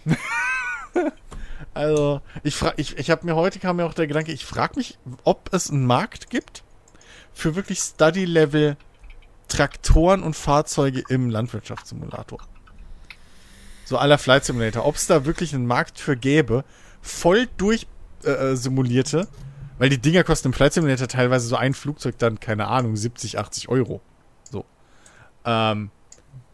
also, ich frage, ich, ich habe mir heute kam mir auch der Gedanke, ich frage mich, ob es einen Markt gibt für wirklich Study-Level Traktoren und Fahrzeuge im Landwirtschaftssimulator. So aller Flight Simulator. Ob es da wirklich einen Markt für gäbe, voll durch äh, äh, weil die Dinger kosten im Flight Simulator teilweise so ein Flugzeug dann, keine Ahnung, 70, 80 Euro. So. Ähm,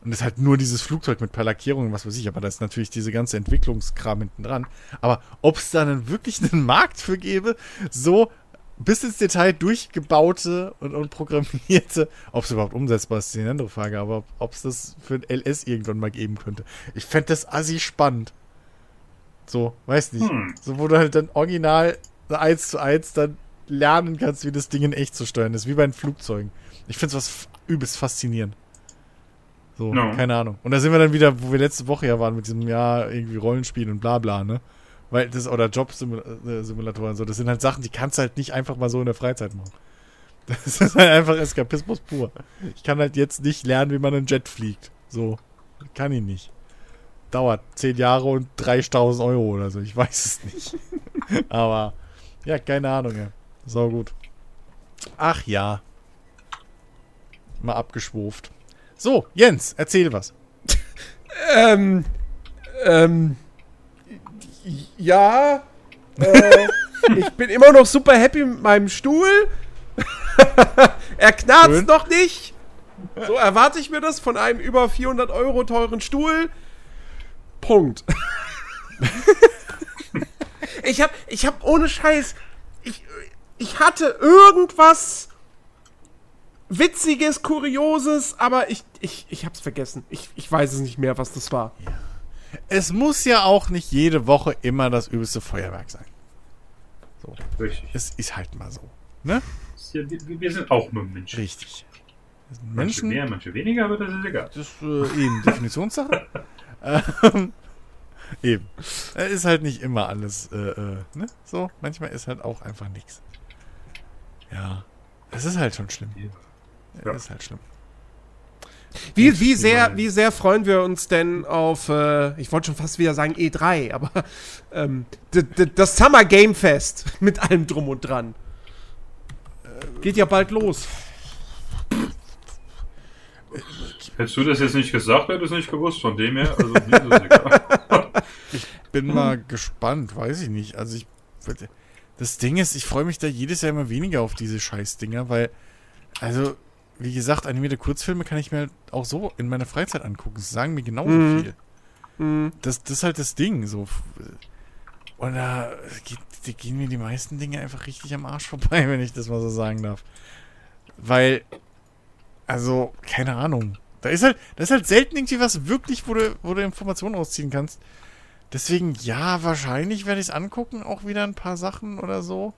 und das ist halt nur dieses Flugzeug mit paar Lackierungen, was weiß ich, aber da ist natürlich diese ganze Entwicklungskram hinten dran. Aber ob es da dann wirklich einen Markt für gäbe, so bis ins Detail durchgebaute und, und programmierte, ob es überhaupt umsetzbar ist, ist eine andere Frage, aber ob es das für ein LS irgendwann mal geben könnte. Ich fände das assi spannend. So, weiß nicht. Hm. So, wo du halt dann original eins zu eins dann lernen kannst, wie das Ding in echt zu steuern ist, wie bei den Flugzeugen. Ich finde es was übelst faszinierend. So, no. keine Ahnung. Und da sind wir dann wieder, wo wir letzte Woche ja waren mit diesem Jahr irgendwie Rollenspiel und bla bla, ne? Weil das, oder Jobsimulatoren, so, das sind halt Sachen, die kannst du halt nicht einfach mal so in der Freizeit machen. Das ist halt einfach Eskapismus pur. Ich kann halt jetzt nicht lernen, wie man einen Jet fliegt. So, kann ich nicht. Dauert zehn Jahre und 3000 Euro oder so, ich weiß es nicht. Aber, ja, keine Ahnung, ja. So gut. Ach ja. Mal abgeschwuft. So, Jens, erzähl was. ähm, ähm, ja, äh, ich bin immer noch super happy mit meinem Stuhl. er knarzt Schön. noch nicht. So erwarte ich mir das von einem über 400 Euro teuren Stuhl. Punkt. ich hab, ich hab ohne Scheiß, ich, ich hatte irgendwas Witziges, Kurioses, aber ich, ich, ich hab's vergessen. Ich, ich weiß es nicht mehr, was das war. Es muss ja auch nicht jede Woche immer das übelste Feuerwerk sein. So. Richtig. Es ist halt mal so. Ne? Ja, wir sind auch nur Menschen. Richtig. Menschen, manche mehr, manche weniger, aber das ist egal. Das ist äh, eben Definitionssache. Ähm, eben. Ist halt nicht immer alles, äh, äh, ne? So, manchmal ist halt auch einfach nichts. Ja. Es ist halt schon schlimm. Ja. Es ist halt schlimm. Wie, wie, sehr, wie sehr freuen wir uns denn auf, äh, ich wollte schon fast wieder sagen E3, aber ähm, das Summer Game Fest mit allem drum und dran. Geht ja bald los. Hättest du das jetzt nicht gesagt, hätte ich es nicht gewusst. Von dem her, also Ich bin mal gespannt, weiß ich nicht. Also ich. Das Ding ist, ich freue mich da jedes Jahr immer weniger auf diese Scheißdinger, weil, also, wie gesagt, animierte Kurzfilme kann ich mir halt auch so in meiner Freizeit angucken. Sie sagen mir genauso mhm. viel. Mhm. Das, das ist halt das Ding. So. Und da da gehen mir die meisten Dinge einfach richtig am Arsch vorbei, wenn ich das mal so sagen darf. Weil, also, keine Ahnung. Da ist halt, da ist halt selten irgendwie was wirklich, wo du, wo du Informationen rausziehen kannst. Deswegen, ja, wahrscheinlich werde ich es angucken, auch wieder ein paar Sachen oder so.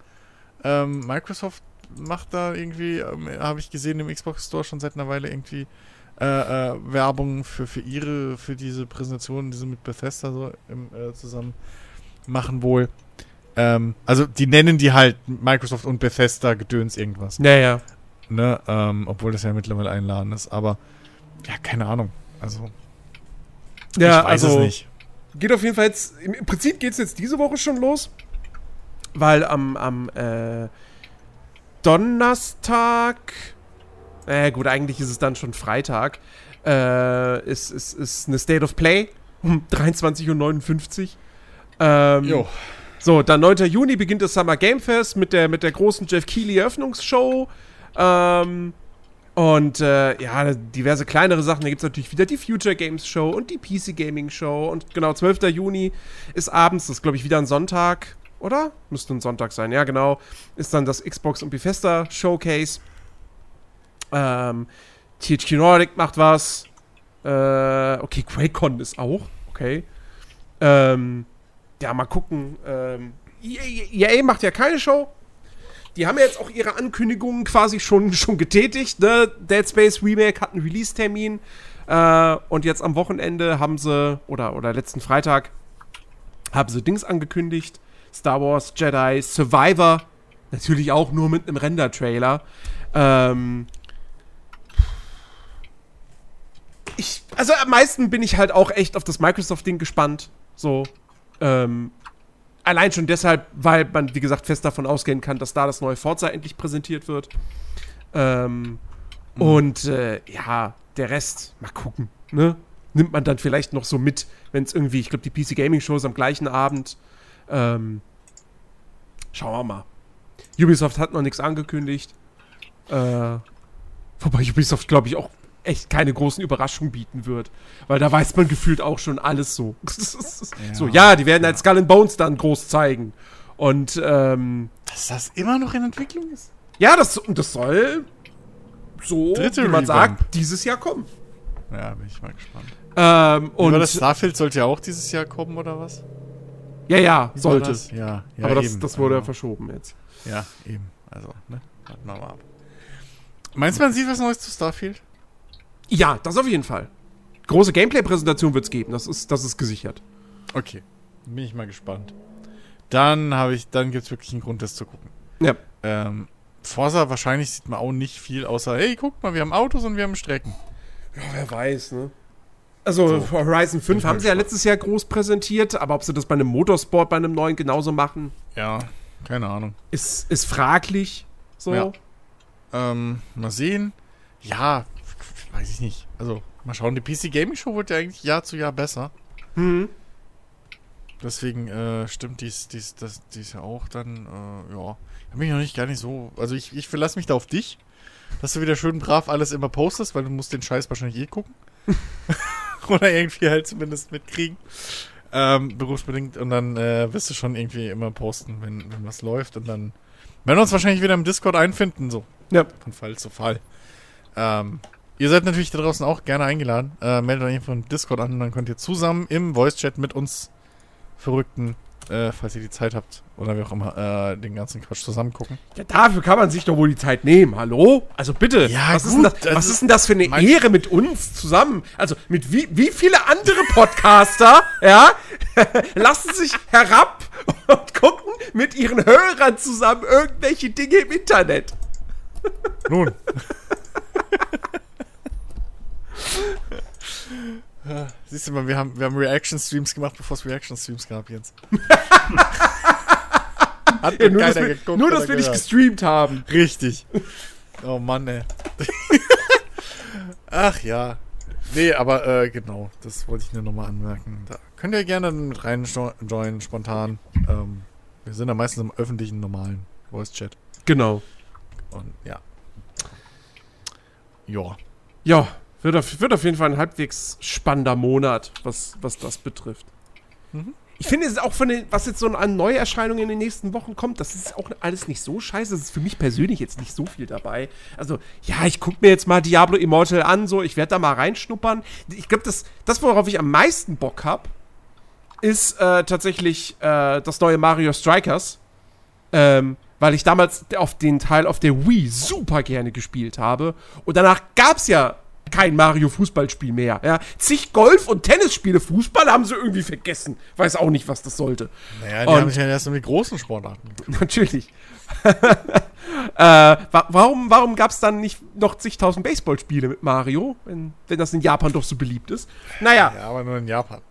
Ähm, Microsoft macht da irgendwie, ähm, habe ich gesehen im Xbox Store schon seit einer Weile irgendwie äh, äh, Werbung für, für ihre, für diese Präsentation, die sie mit Bethesda so im, äh, zusammen machen wohl. Ähm, also die nennen die halt Microsoft und Bethesda Gedöns irgendwas. Naja. Ne, ähm, obwohl das ja mittlerweile einladen ist, aber ja, keine Ahnung. Also. Ja, ich weiß also, es nicht. Geht auf jeden Fall jetzt. Im Prinzip geht es jetzt diese Woche schon los. Weil am, am äh, Donnerstag. Äh, gut, eigentlich ist es dann schon Freitag. Äh, ist, ist, ist eine State of Play um 23.59 Uhr. Ähm, jo. So, dann 9. Juni beginnt das Summer Game Fest mit der, mit der großen Jeff Keighley Eröffnungsshow. Ähm, und äh, ja, diverse kleinere Sachen. Da gibt es natürlich wieder die Future Games Show und die PC Gaming Show. Und genau, 12. Juni ist abends, das ist glaube ich wieder ein Sonntag, oder? Müsste ein Sonntag sein, ja genau. Ist dann das Xbox und Bethesda Showcase. Ähm, THQ Nordic macht was. Äh, okay, QuakeCon ist auch. Okay. Ähm, ja, mal gucken. Ähm, EA, EA macht ja keine Show. Die haben ja jetzt auch ihre Ankündigungen quasi schon, schon getätigt. Ne? Dead Space Remake hat einen Release-Termin. Äh, und jetzt am Wochenende haben sie, oder, oder letzten Freitag, haben sie Dings angekündigt. Star Wars Jedi Survivor. Natürlich auch nur mit einem Render-Trailer. Ähm, ich, also am meisten bin ich halt auch echt auf das Microsoft-Ding gespannt. So. Ähm, Allein schon deshalb, weil man, wie gesagt, fest davon ausgehen kann, dass da das neue Forza endlich präsentiert wird. Ähm, mhm. Und äh, ja, der Rest, mal gucken, ne? Nimmt man dann vielleicht noch so mit, wenn es irgendwie, ich glaube, die PC Gaming Show ist am gleichen Abend. Ähm, schauen wir mal. Ubisoft hat noch nichts angekündigt. Äh, wobei Ubisoft, glaube ich, auch echt keine großen Überraschungen bieten wird. Weil da weiß man gefühlt auch schon alles so. ja, so, ja, die werden ja. halt Skull and Bones dann groß zeigen. Und, ähm. Dass das immer noch in Entwicklung ist? Ja, das, das soll so, Dritte wie man Revamp. sagt, dieses Jahr kommen. Ja, bin ich mal gespannt. Ähm, und das Starfield sollte ja auch dieses Jahr kommen, oder was? Ja, ja, sollte. Ja, ja, Aber das, das wurde ja also, verschoben jetzt. Ja, eben. Also, ne? Warten wir mal ab. Meinst du, man sieht was Neues zu Starfield? Ja, das auf jeden Fall. Große Gameplay-Präsentation wird es geben, das ist, das ist gesichert. Okay, bin ich mal gespannt. Dann habe ich, dann gibt es wirklich einen Grund, das zu gucken. Ja. Ähm, Forza wahrscheinlich sieht man auch nicht viel, außer, hey, guck mal, wir haben Autos und wir haben Strecken. Ja, wer weiß, ne? Also so. Horizon 5 haben sie ja letztes Jahr groß präsentiert, aber ob sie das bei einem Motorsport, bei einem neuen genauso machen? Ja, keine Ahnung. Ist, ist fraglich. So. Ja. Ähm, mal sehen. Ja, weiß ich nicht. Also, mal schauen. Die PC Gaming Show wird ja eigentlich Jahr zu Jahr besser. Mhm. Deswegen äh, stimmt dies, dies, das, dies ja auch dann, äh, ja. Da bin ich noch nicht gar nicht so. Also ich, ich verlasse mich da auf dich, dass du wieder schön brav alles immer postest, weil du musst den Scheiß wahrscheinlich eh gucken. Oder irgendwie halt zumindest mitkriegen. Ähm, berufsbedingt. Und dann äh, wirst du schon irgendwie immer posten, wenn, wenn was läuft. Und dann werden wir uns wahrscheinlich wieder im Discord einfinden, so. Ja. Von Fall zu Fall. Ähm, Ihr seid natürlich da draußen auch gerne eingeladen. Äh, meldet euch von Discord an und dann könnt ihr zusammen im Voice-Chat mit uns Verrückten äh, falls ihr die Zeit habt oder wie auch immer, äh, den ganzen Quatsch zusammen gucken. Ja, dafür kann man sich doch wohl die Zeit nehmen. Hallo? Also bitte. Ja, was, gut, ist, denn das, was ist denn das für eine Ehre mit uns zusammen? Also mit wie, wie viele andere Podcaster, ja, lassen sich herab und gucken mit ihren Hörern zusammen irgendwelche Dinge im Internet. Nun. Siehst du mal, wir haben, wir haben Reaction-Streams gemacht, bevor es Reaction-Streams gab, Jens. Hat Ja, nur dass keiner wir, geguckt nur, dass wir nicht gestreamt haben. Richtig. Oh Mann, ey. Ach ja. Nee, aber äh, genau, das wollte ich nur nochmal anmerken. Da könnt ihr gerne mit rein joinen, spontan. Ähm, wir sind ja meistens im öffentlichen, normalen Voice-Chat. Genau. Und ja. Ja. Ja, wird auf, wird auf jeden Fall ein halbwegs spannender Monat, was, was das betrifft. Mhm. Ich finde es ist auch von den, was jetzt so an Neuerscheinungen in den nächsten Wochen kommt, das ist auch alles nicht so scheiße. Das ist für mich persönlich jetzt nicht so viel dabei. Also, ja, ich gucke mir jetzt mal Diablo Immortal an, so, ich werde da mal reinschnuppern. Ich glaube, das, das, worauf ich am meisten Bock habe, ist äh, tatsächlich äh, das neue Mario Strikers. Ähm, weil ich damals auf den Teil auf der Wii super gerne gespielt habe. Und danach gab es ja kein Mario-Fußballspiel mehr. Ja. Zig Golf- und Tennisspiele, Fußball haben sie irgendwie vergessen. Weiß auch nicht, was das sollte. Naja, die Und- haben sich ja erst die großen Sportarten. Natürlich. äh, wa warum warum gab es dann nicht noch zigtausend Baseballspiele mit Mario, wenn, wenn das in Japan doch so beliebt ist? Naja, Ja, aber nur in Japan.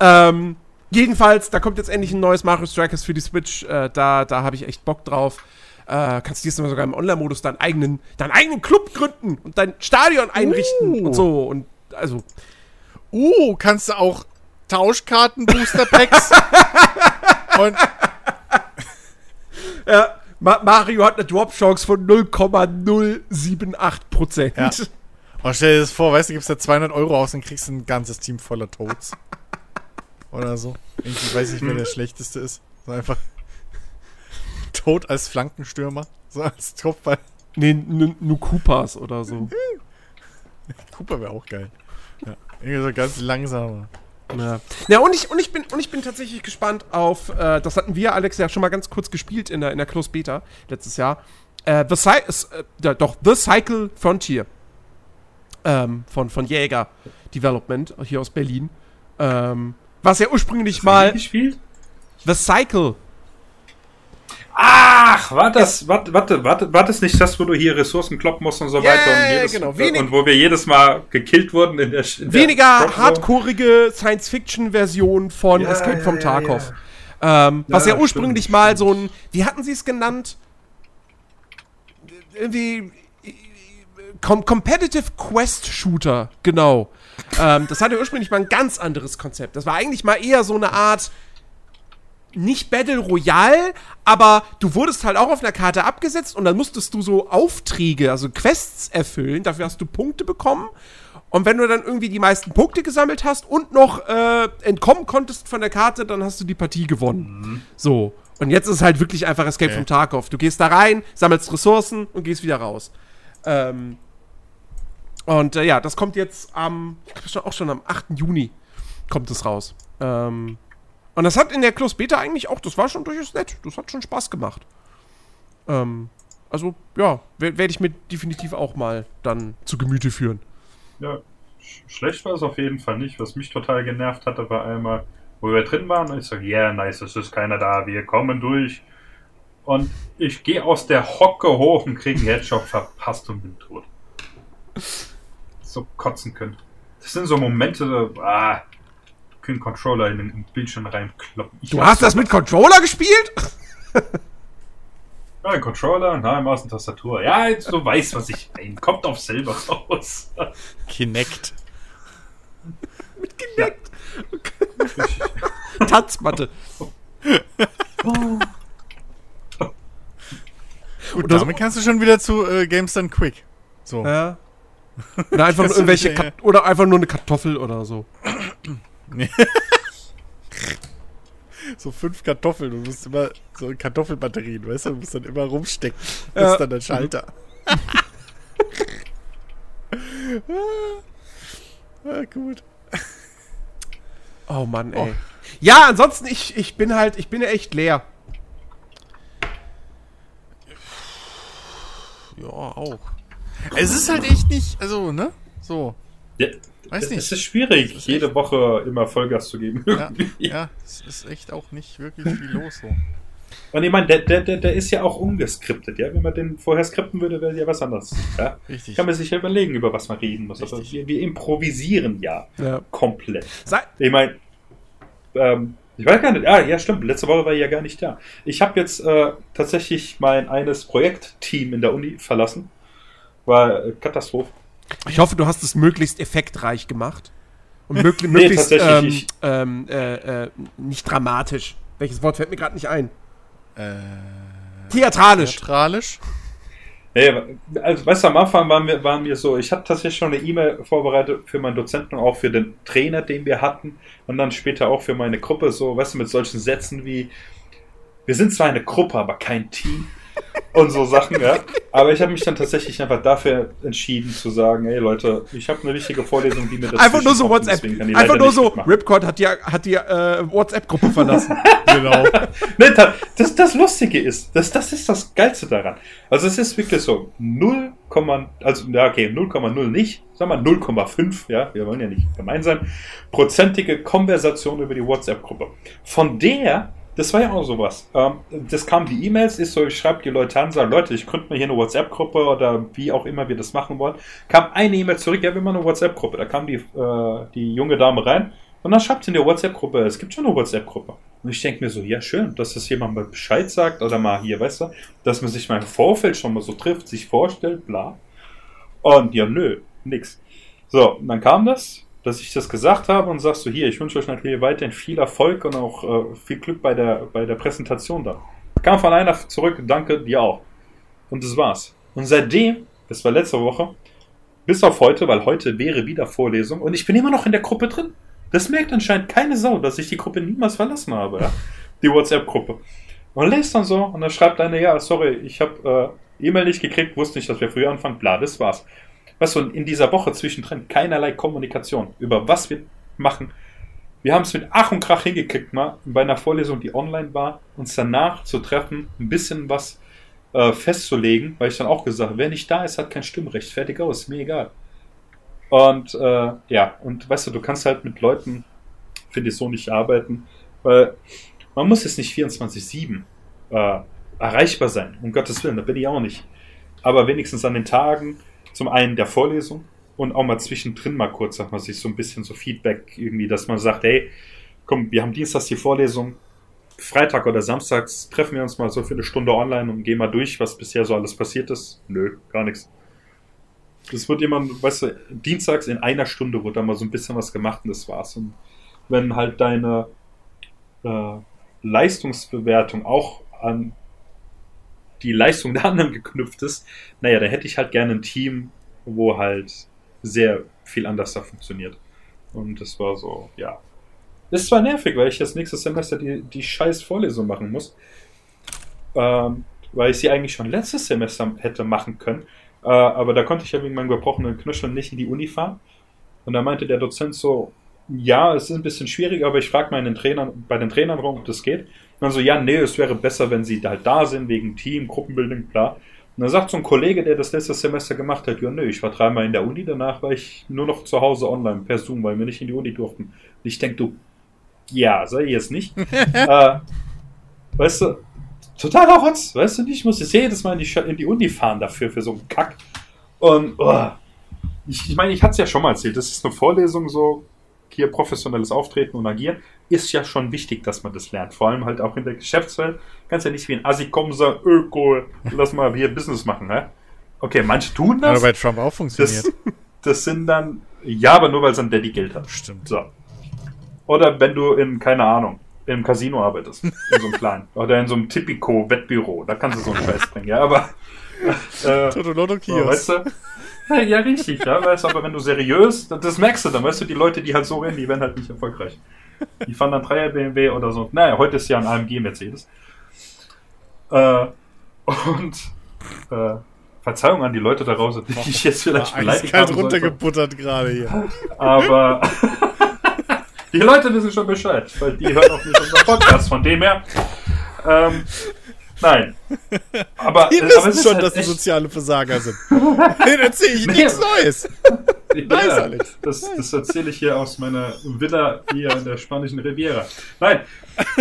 Ähm, jedenfalls, da kommt jetzt endlich ein neues Mario Strikers für die Switch. Äh, da da habe ich echt Bock drauf. Äh, kannst dir sogar im Online-Modus deinen eigenen, deinen eigenen Club gründen und dein Stadion einrichten Uh. und so. Und also, Uh, kannst du auch Tauschkarten, Booster-Packs und äh, Ma Mario hat eine Drop-Chance von 0,078 Prozent. Ja. Und stell dir das vor, weißt du, gibst da 200 Euro aus und kriegst ein ganzes Team voller Toads. Oder so. Irgendwie weiß ich, wer der schlechteste ist. So einfach Toad als Flankenstürmer. So als Kopfball. Nee, nur Koopas oder so. Cooper wäre auch geil. Ja. Irgendwie so ganz langsamer. Ja, ja und, ich, und, ich bin, und ich bin tatsächlich gespannt auf, äh, das hatten wir, Alex, ja schon mal ganz kurz gespielt in der, in der Close Beta letztes Jahr. Äh, The äh, doch, The Cycle Frontier ähm, von, von Jäger Development hier aus Berlin. Ähm, was ja ursprünglich mal gespielt? The Cycle. Ach, war das, warte, warte, warte, war das nicht das, wo du hier Ressourcen kloppen musst und so Ja, weiter ja, und, ja, jedes, genau. Wenig- und wo wir jedes Mal gekillt wurden in der in Weniger der hardcoreige Science-Fiction-Version von Ja, Escape from ja, Tarkov. Ähm, was ja Ja, ursprünglich stimmt, mal stimmt. so ein, wie hatten sie es genannt? Irgendwie Com Competitive Quest Shooter, genau. ähm, das hatte ursprünglich mal ein ganz anderes Konzept. Das war eigentlich mal eher so eine Art nicht Battle Royale, aber du wurdest halt auch auf einer Karte abgesetzt und dann musstest du so Aufträge, also Quests erfüllen. Dafür hast du Punkte bekommen. Und wenn du dann irgendwie die meisten Punkte gesammelt hast und noch äh, entkommen konntest von der Karte, dann hast du die Partie gewonnen. So. Und jetzt ist halt wirklich einfach Escape Okay. from Tarkov. Du gehst da rein, sammelst Ressourcen und gehst wieder raus. Ähm, und äh, ja, das kommt jetzt am, ich glaube auch schon am 8. Juni kommt es raus. Ähm, und das hat in der Close Beta eigentlich auch, das war schon durchaus nett. Das hat schon Spaß gemacht. Ähm, also, ja, werde ich mir definitiv auch mal dann zu Gemüte führen. Ja, sch schlecht war es auf jeden Fall nicht. Was mich total genervt hatte, war einmal, wo wir drin waren und ich sage, yeah, nice, es ist keiner da, wir kommen durch. Und ich gehe aus der Hocke hoch und kriege einen Headshot verpasst und bin tot. So kotzen können. Das sind so Momente, ah, können Controller in den Bildschirm reinkloppen. Ich Du hast das mit Controller gespielt? Ja, ein Controller, na, Maus und Tastatur. Ja, jetzt du weißt, was ich meine. Kommt auf selber raus. Kinect. mit Kinect. Tanzmatte. Gut, Oder so- damit kannst du schon wieder zu äh, Games Done Quick. So. Ja. Oder einfach irgendwelche ja, oder einfach nur eine Kartoffel oder so. So fünf Kartoffeln. Du musst immer so Kartoffelbatterien, weißt du? Du musst dann immer rumstecken. Das Ja. ist dann der Schalter. ah, gut. Oh Mann, ey. Ja, ansonsten, ich, ich bin halt, ich bin ja echt leer. Ja, auch. Es ist halt echt nicht, also, ne? So. Ja, Weiß nicht. Es ist schwierig, ist jede Woche immer Vollgas zu geben. Ja, ja, es ist echt auch nicht wirklich viel los so. Und ich meine, der, der, der, der ist ja auch ungeskriptet, ja. Wenn man den vorher skripten würde, wäre ja was anderes. Ja? Richtig. Kann man sich ja überlegen, über was man reden muss. Aber wir, wir improvisieren ja, ja. komplett. Sei ich meine, ähm, ich weiß gar nicht. Ah, ja, stimmt. Letzte Woche war ich ja gar nicht da. Ich habe jetzt äh, tatsächlich mein eines Projektteam in der Uni verlassen. War äh, Katastrophe. Ich hoffe, du hast es möglichst effektreich gemacht. Und möglich, nee, möglichst ähm, ähm, äh, äh, nicht dramatisch. Welches Wort fällt mir gerade nicht ein? Äh, theatralisch. Theatralisch? Nee, also weißt du, am Anfang waren wir, waren wir so, ich hatte tatsächlich schon eine E-Mail vorbereitet für meinen Dozenten und auch für den Trainer, den wir hatten und dann später auch für meine Gruppe, so, weißt du, mit solchen Sätzen wie, wir sind zwar eine Gruppe, aber kein Team und so Sachen, ja. Aber ich habe mich dann tatsächlich einfach dafür entschieden zu sagen, ey Leute, ich habe eine wichtige Vorlesung, die mir das Einfach nur so kommt, WhatsApp. Einfach nur so, Ripcord hat die, hat die äh, WhatsApp-Gruppe verlassen. genau. ne, das, das Lustige ist, das, das ist das Geilste daran. Also es ist wirklich so 0, also ja okay, 0,0 nicht, sagen wir 0,5, ja, wir wollen ja nicht gemein sein, prozentige Konversation über die WhatsApp-Gruppe. Von der das war ja auch sowas. Ähm, das kam die E-Mails, ist so, ich schreibe die Leute an, sage, Leute, ich könnte mir hier eine WhatsApp-Gruppe oder wie auch immer wir das machen wollen. Kam eine E-Mail zurück, ja, wir machen eine WhatsApp-Gruppe. Da kam die, äh, die junge Dame rein und dann schreibt sie in der WhatsApp-Gruppe, es gibt schon eine WhatsApp-Gruppe. Und ich denke mir so, ja, schön, dass das jemand mal Bescheid sagt oder mal hier, weißt du, dass man sich mal im Vorfeld schon mal so trifft, sich vorstellt, bla. Und ja, nö, nix. So, dann kam das, dass ich das gesagt habe und sagst du hier, ich wünsche euch natürlich weiterhin viel Erfolg und auch äh, viel Glück bei der, bei der Präsentation da. Kam von einer zurück, danke dir auch. Und das war's. Und seitdem, das war letzte Woche, bis auf heute, weil heute wäre wieder Vorlesung und ich bin immer noch in der Gruppe drin. Das merkt anscheinend keine Sau, dass ich die Gruppe niemals verlassen habe, ja? Die WhatsApp-Gruppe. Und lest dann so und dann schreibt einer, ja, sorry, ich habe äh, E-Mail nicht gekriegt, wusste nicht, dass wir früher anfangen, bla, das war's weißt du, in dieser Woche zwischendrin keinerlei Kommunikation über was wir machen. Wir haben es mit Ach und Krach hingekriegt, mal bei einer Vorlesung, die online war, uns danach zu treffen, ein bisschen was äh, festzulegen, weil ich dann auch gesagt habe, wer nicht da ist, hat kein Stimmrecht. Fertig aus, mir egal. Und äh, ja, und weißt du, du kannst halt mit Leuten, finde ich, so nicht arbeiten, weil man muss jetzt nicht 24-7 äh, erreichbar sein, um Gottes Willen, da bin ich auch nicht. Aber wenigstens an den Tagen, zum einen der Vorlesung und auch mal zwischendrin mal kurz, sag mal, sich so ein bisschen so Feedback irgendwie, dass man sagt, hey, komm, wir haben Dienstags die Vorlesung, Freitag oder Samstags treffen wir uns mal so für eine Stunde online und gehen mal durch, was bisher so alles passiert ist. Nö, gar nichts. Es wird immer, weißt du, dienstags in einer Stunde wird da mal so ein bisschen was gemacht und das war's. Und wenn halt deine äh, Leistungsbewertung auch an die Leistung der anderen geknüpft ist, naja, da hätte ich halt gerne ein Team, wo halt sehr viel anders da funktioniert. Und das war so, ja. Ist zwar nervig, weil ich das nächste Semester die, die scheiß Vorlesung machen muss. Ähm, weil ich sie eigentlich schon letztes Semester hätte machen können. Äh, aber da konnte ich ja wegen meinem gebrochenen Knöchel nicht in die Uni fahren. Und da meinte der Dozent so, ja, es ist ein bisschen schwierig, aber ich frage bei den Trainern rum, ob das geht. Und dann so, ja, nee, es wäre besser, wenn sie halt da sind, wegen Team, Gruppenbildung, klar. Und dann sagt so ein Kollege, der das letzte Semester gemacht hat, ja, nö, ich war dreimal in der Uni, danach war ich nur noch zu Hause online per Zoom, weil wir nicht in die Uni durften. Und ich denke, du, ja, sei jetzt nicht. äh, weißt du, totaler Rotz, weißt du nicht, ich muss jetzt jedes Mal in die, in die Uni fahren dafür, für so einen Kack. Und, oh, ich, ich meine, ich hatte es ja schon mal erzählt, das ist eine Vorlesung so, hier professionelles Auftreten und Agieren, ist ja schon wichtig, dass man das lernt. Vor allem halt auch in der Geschäftswelt. Kannst ja nicht wie ein Assi kommen sagen, Öko, lass mal hier Business machen, hä? Okay, manche tun das. Aber bei Trump auch funktioniert. Das, das sind dann, ja, aber nur weil sein Daddy Geld hat. Stimmt. So. Oder wenn du in, keine Ahnung, im Casino arbeitest, in so einem kleinen. Oder in so einem Tipico-Wettbüro, da kannst du so einen Scheiß bringen, ja, aber. Äh, Totoloto Kiosk. Weißt du? Ja, richtig, ja, weißt du, aber wenn du seriös, das merkst du dann, weißt du, die Leute, die halt so rennen, die werden halt nicht erfolgreich. Die fahren dann 3er BMW oder so. Naja, heute ist ja ein AMG Mercedes. Äh, und äh, Verzeihung an die Leute da draußen, die ich jetzt vielleicht beleidigt habe. runtergebuttert gerade hier. Aber Die Leute wissen schon Bescheid, weil die hören auch nicht unseren Podcast. Von dem her, ähm, nein. Aber, Die äh, wissen ist schon, halt dass die echt- soziale Versager sind. da erzähle ich Nee. nichts Neues. Nice, Ja, Alex. Das, das erzähle ich hier aus meiner Villa hier in der spanischen Riviera. Nein.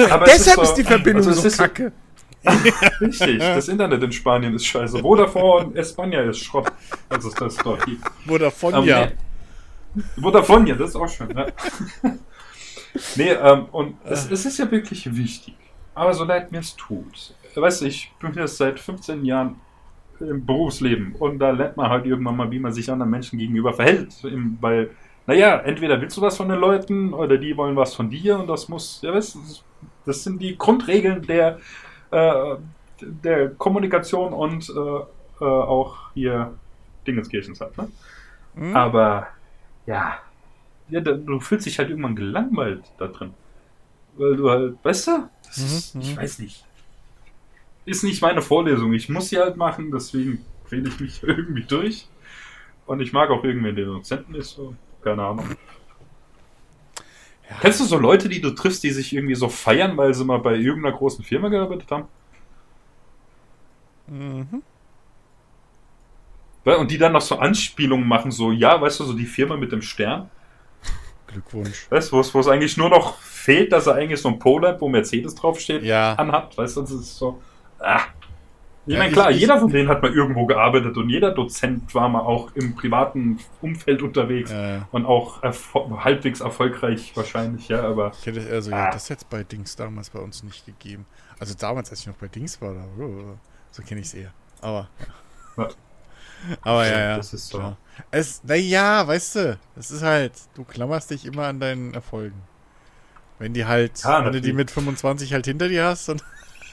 Aber es Deshalb ist, so- die Verbindung also so ist kacke. Richtig, das Internet in Spanien ist scheiße. Vodafone España ist Schrott. Also es das dort gibt. Vodafone, Ähm, ja. nee. Vodafone, ja, das ist auch schön. Ja. nee, ähm, und es, es ist ja wirklich wichtig. Aber so leid mir es tut. Weißt du, ich bin jetzt seit 15 Jahren im Berufsleben und da lernt man halt irgendwann mal, wie man sich anderen Menschen gegenüber verhält. Weil, naja, entweder willst du was von den Leuten oder die wollen was von dir und das muss, ja, weißt du, das- sind die Grundregeln der, äh, der Kommunikation und äh, äh, auch hier Dingenskirchens halt, ne? Hm? Aber ja, ja, du fühlst dich halt irgendwann gelangweilt da drin. Weil du halt, weißt du? Das Mhm, ist, mhm. ich weiß nicht. Ist nicht meine Vorlesung. Ich muss sie halt machen, deswegen quäle ich mich irgendwie durch. Und ich mag auch irgendwen, der Dozenten ist, so. Keine Ahnung. Kennst du so Leute, die du triffst, die sich irgendwie so feiern, weil sie mal bei irgendeiner großen Firma gearbeitet haben? Mhm. Ja, Und die dann noch so Anspielungen machen, so, ja, weißt du, so die Firma mit dem Stern. Glückwunsch. Weißt du, wo es- eigentlich nur noch fehlt, dass er eigentlich so ein Polo hat, wo Mercedes draufsteht, Ja. anhat. Weißt du, das ist so. Ah. Ich Ja, meine, klar, ich- jeder von denen hat mal irgendwo gearbeitet und jeder Dozent war mal auch im privaten Umfeld unterwegs Äh, und auch erfo halbwegs erfolgreich wahrscheinlich, ja, aber ich hätte also Ah. ja, das jetzt bei Dings damals bei uns nicht gegeben. Also damals, als ich noch bei Dings war, da, oh, so kenne ich es eher. Aber ja. Aber ja, ja. Das ist so. klar. Es, naja, weißt du, das ist halt, du klammerst dich immer an deinen Erfolgen. Wenn die halt, Ja, wenn du die mit 25 halt hinter dir hast, dann,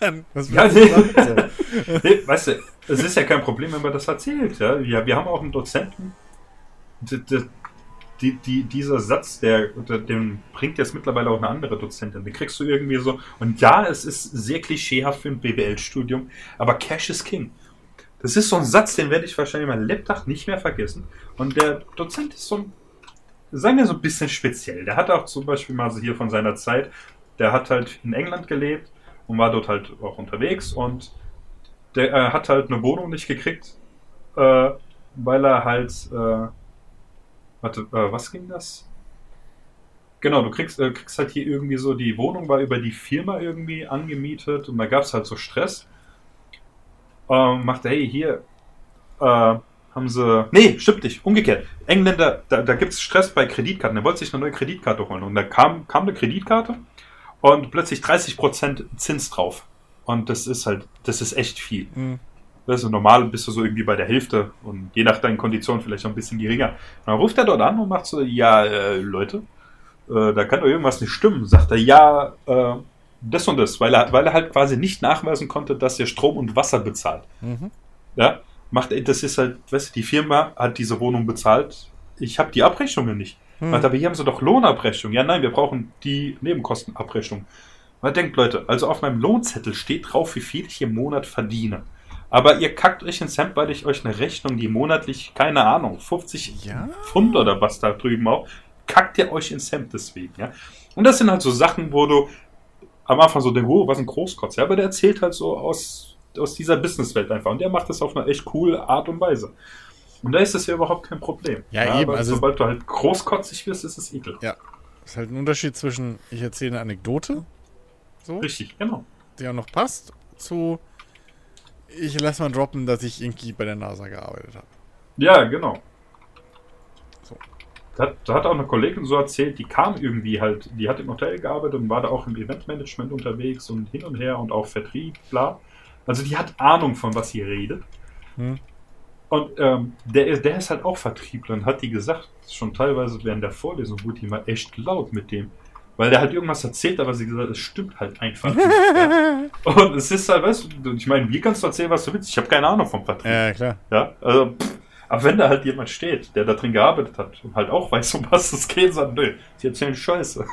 dann was Ja, nee. nee, weißt du, es ist ja kein Problem, wenn man das erzählt. Ja? Wir, wir haben auch einen Dozenten, d- d- die, die, dieser Satz, der, der, den bringt jetzt mittlerweile auch eine andere Dozentin. Den kriegst du irgendwie so. Und ja, es ist sehr klischeehaft für ein BWL-Studium, aber Cash is King. Das ist so ein Satz, den werde ich wahrscheinlich mein Lebtag nicht mehr vergessen. Und der Dozent ist so ein, sagen wir so ein bisschen speziell. Der hat auch zum Beispiel mal so hier von seiner Zeit, der hat halt in England gelebt und war dort halt auch unterwegs und der äh, hat halt eine Wohnung nicht gekriegt, äh, weil er halt, äh, warte, äh, was ging das? Genau, du kriegst, äh, kriegst halt hier irgendwie so, die Wohnung war über die Firma irgendwie angemietet und da gab es halt so Stress. Ähm, machte, hey, hier, äh, haben sie, nee, stimmt nicht, umgekehrt. Engländer, da, da gibt es Stress bei Kreditkarten, er wollte sich eine neue Kreditkarte holen und da kam, kam eine Kreditkarte und plötzlich 30% Zins drauf. Und das ist halt, das ist echt viel. Hm. Weißt du, normal bist du so irgendwie bei der Hälfte und je nach deinen Konditionen vielleicht noch ein bisschen geringer. Und dann ruft er dort an und macht so, ja, äh, Leute, äh, da kann doch irgendwas nicht stimmen. Sagt er, ja, äh, das und das, weil er, weil er halt quasi nicht nachweisen konnte, dass er Strom und Wasser bezahlt. Mhm. Ja, macht er, das ist halt, weißt du, die Firma hat diese Wohnung bezahlt. Ich habe die Abrechnungen nicht. Hm. Macht, aber hier haben sie doch Lohnabrechnung. Ja, nein, wir brauchen die Nebenkostenabrechnung. Man denkt, Leute, also auf meinem Lohnzettel steht drauf, wie viel ich im Monat verdiene. Aber ihr kackt euch ins Hemd, weil ich euch eine Rechnung, die monatlich, keine Ahnung, 50 Ja. Pfund oder was da drüben auch, kackt ihr euch ins Hemd deswegen, ja. Und das sind halt so Sachen, wo du am Anfang so denkst, oh, was ein Großkotz, ja, aber der erzählt halt so aus, aus dieser Businesswelt einfach und der macht das auf eine echt coole Art und Weise. Und da ist das ja überhaupt kein Problem. Ja, eben, aber also- sobald du halt großkotzig wirst, ist es ekel. Ja. ist halt ein Unterschied zwischen, ich erzähle eine Anekdote, so, Richtig, genau. die auch noch passt, zu, ich lass mal droppen, dass ich irgendwie bei der NASA gearbeitet habe. Ja, genau. So. Da hat, da hat auch eine Kollegin so erzählt, die kam irgendwie halt, die hat im Hotel gearbeitet und war da auch im Eventmanagement unterwegs und hin und her und auch Vertrieb, bla. Also die hat Ahnung von was sie redet. Hm. Und ähm, der, ist, der ist halt auch Vertriebler und hat die gesagt, schon teilweise während der Vorlesung wurde die mal echt laut mit dem. Weil der halt irgendwas erzählt, aber sie gesagt, es stimmt halt einfach nicht. ja. Und es ist halt, weißt du, ich meine, wie kannst du erzählen, was du willst? Ich habe keine Ahnung vom Vertrieb. Ja, klar. Ja, also, pff, aber wenn da halt jemand steht, der da drin gearbeitet hat und halt auch weiß, um was es geht, sagt, nö, die erzählen Scheiße.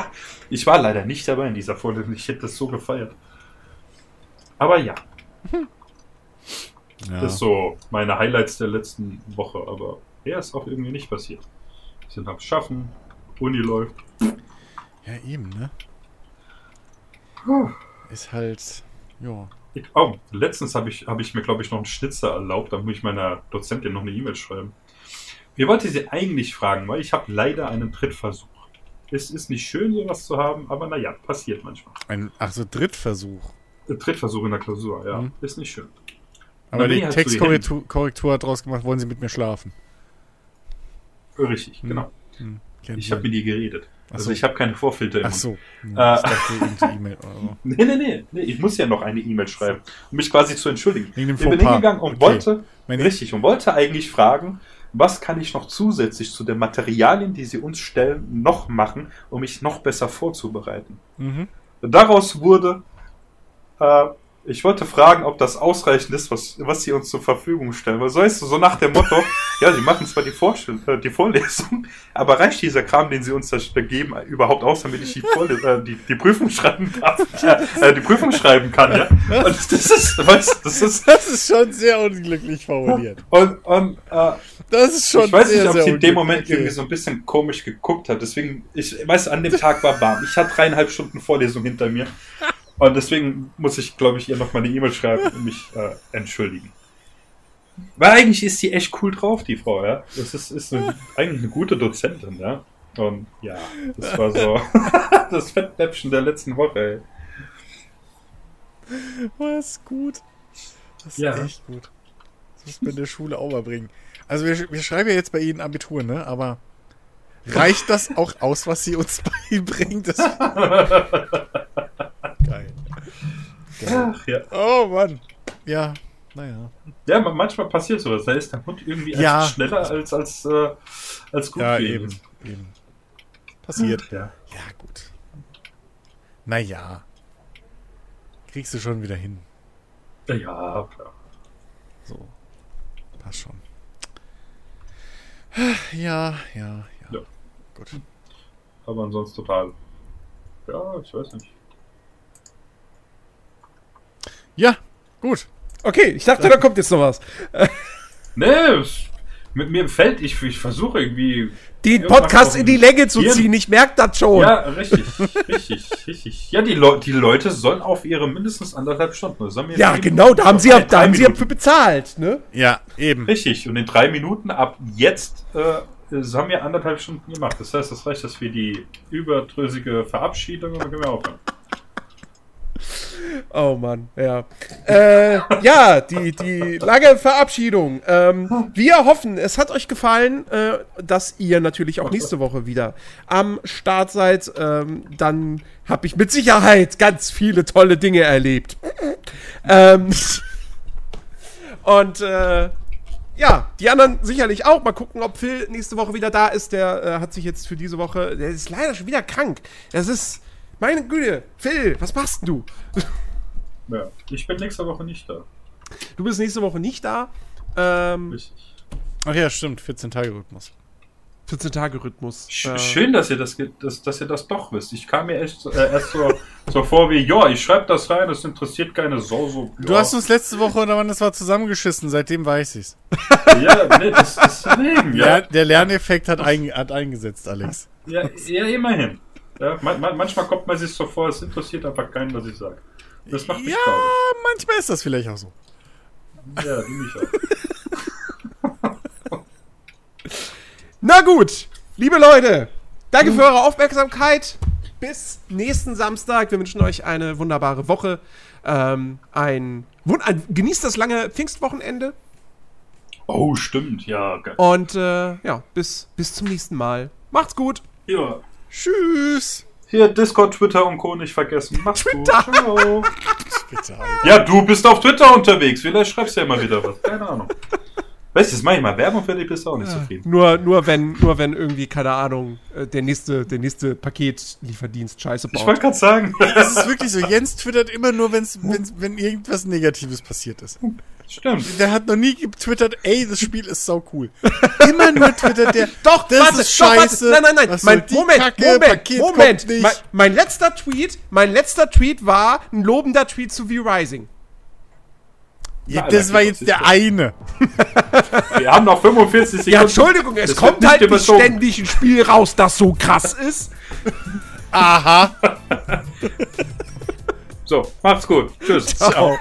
ich war leider nicht dabei in dieser Vorlesung, ich hätte das so gefeiert. Aber ja, Ja. das ist so meine Highlights der letzten Woche, aber er ist auch irgendwie nicht passiert. Wir sind am Schaffen, Uni läuft. Ja, eben, ne? Ist halt, ja. Ich, oh, letztens habe ich, hab ich mir, glaube ich, noch einen Schnitzer erlaubt. Da muss ich meiner Dozentin noch eine E-Mail schreiben. Wir wollten sie eigentlich fragen, weil ich habe leider einen Drittversuch. Es ist nicht schön, sowas zu haben, aber naja, passiert manchmal. Ein, ach so, Drittversuch. Drittversuch in der Klausur, ja. Mhm. Ist nicht schön. Aber die Textkorrektur hat draus gemacht, wollen sie mit mir schlafen. Richtig, hm. genau. Hm. Ich habe mit ihr geredet. Also so. ich habe keine Vorfilter Ach so. Hm. Äh, E-Mail Nee, nee, nee, nee. Ich muss ja noch eine E-Mail schreiben, um mich quasi zu entschuldigen. Ich bin hingegangen und okay. wollte, Meine richtig, und wollte eigentlich fragen, was kann ich noch zusätzlich zu den Materialien, die sie uns stellen, noch machen, um mich noch besser vorzubereiten. Mhm. Daraus wurde, äh, ich wollte fragen, ob das ausreichend ist, was, was sie uns zur Verfügung stellen. Weil so ist so nach dem Motto, ja, sie machen zwar die, Vorstell äh, die Vorlesung, aber reicht dieser Kram, den sie uns da geben, überhaupt aus, damit ich die, Vorles äh, die, die Prüfung schreiben darf, äh, die Prüfung schreiben kann, ja? Und das ist, weißt, das ist, das ist schon sehr unglücklich formuliert. Und, und äh, das ist schon Ich weiß sehr, nicht, ob sie in dem Moment irgendwie so ein bisschen komisch geguckt hat. Deswegen, ich weiß, an dem Tag war warm. Ich hatte dreieinhalb Stunden Vorlesung hinter mir. Und deswegen muss ich, glaube ich, ihr noch mal eine E-Mail schreiben und mich äh, entschuldigen. Weil eigentlich ist sie echt cool drauf, die Frau, ja. Das ist, ist eine, eigentlich eine gute Dozentin, ja. Und ja, das war so das Fettnäpfchen der letzten Woche, ey. Was ist gut. Das ist ja. echt gut. Das muss man in der Schule auch mal bringen. Also wir, wir schreiben ja jetzt bei Ihnen Abitur, ne? Aber reicht das auch aus, was sie uns beibringt? Das. Ach, ja. Oh Mann. Ja, naja. Ja, manchmal passiert sowas. Da ist der Hund irgendwie ja. schneller als, als, äh, als gut. Ja, eben, eben. Passiert. Ja. ja, gut. Naja. Kriegst du schon wieder hin. Ja, klar. So. Passt schon. Ja, ja, ja. ja. Gut. Aber ansonsten total. Ja, ich weiß nicht. Ja, gut. Okay, ich dachte, da kommt jetzt noch was. nee, mit mir fällt, ich, ich versuche irgendwie. Den Podcast in die Länge zu ziehen, ich merke das schon. Ja, richtig, richtig, richtig. Ja, die, Le die Leute sollen auf ihre mindestens anderthalb Stunden. ja, genau, da haben sie ja, da haben sie ja für bezahlt, ne? Ja, eben. Richtig, und in drei Minuten ab jetzt äh, haben wir anderthalb Stunden gemacht. Das heißt, das reicht das für die überdrüssige Verabschiedung und dann können wir aufhören. Oh Mann, ja. Äh, ja, die, die lange Verabschiedung. Ähm, wir hoffen, es hat euch gefallen, äh, dass ihr natürlich auch nächste Woche wieder am Start seid. Ähm, dann habe ich mit Sicherheit ganz viele tolle Dinge erlebt. Ähm, und äh, ja, die anderen sicherlich auch. Mal gucken, ob Phil nächste Woche wieder da ist. Der äh, hat sich jetzt für diese Woche, der ist leider schon wieder krank. Das ist, meine Güte, Phil, was machst du? Ja, ich bin nächste Woche nicht da. Du bist nächste Woche nicht da. Ähm, Richtig. Ach ja, stimmt, 14-Tage-Rhythmus. 14-Tage-Rhythmus. Äh, schön, dass ihr das, dass, dass ihr das doch wisst. Ich kam mir echt äh, erst so, so vor wie, ja, ich schreibe das rein, das interessiert keine Sau. So, ja. Du hast uns letzte Woche oder wann das war zusammengeschissen, seitdem weiß ich's. ja, nee, das ist deswegen, ja. Der Lerneffekt hat, ein, hat eingesetzt, Alex. Ja, ja immerhin. Ja, man, man, manchmal kommt man sich so vor, es interessiert einfach keinen, was ich sage. Das macht mich Ja, traurig. manchmal ist das vielleicht auch so. Ja, die mich auch. Na gut, liebe Leute, danke für eure Aufmerksamkeit. Bis nächsten Samstag. Wir wünschen euch eine wunderbare Woche. Ähm, ein, ein, genießt das lange Pfingstwochenende. Oh, stimmt, ja. Und äh, ja, bis, bis zum nächsten Mal. Macht's gut. Ja. Tschüss. Hier, Discord, Twitter und Co. nicht vergessen. Mach's Twitter. gut. Ciao. ja, du bist auf Twitter unterwegs. Vielleicht schreibst du ja mal wieder was. Keine Ahnung. Weißt du, das mache ich mal Werbung für dich, bist du auch nicht ja. zufrieden. Nur, nur, wenn, nur wenn irgendwie, keine Ahnung, äh, der nächste, der nächste Paketlieferdienst scheiße baut. Ich wollte gerade sagen. Das ist wirklich so. Jens twittert immer nur, wenn's, wenn's, wenn irgendwas Negatives passiert ist. Stimmt. Der hat noch nie getwittert, ey, das Spiel ist so cool. Immer nur twittert der, doch, das warte, ist scheiße. Doch, nein, nein, nein. Mein, Moment, Kacke, Moment, Paket Moment. Mein, mein, letzter Tweet, mein letzter Tweet war ein lobender Tweet zu V-Rising. Ja, das war jetzt der eine. Wir haben noch 45 Sekunden. Ja, Entschuldigung, es kommt halt nicht ständig ein Spiel raus, das so krass ist. Aha. so, macht's gut. Tschüss. Ciao.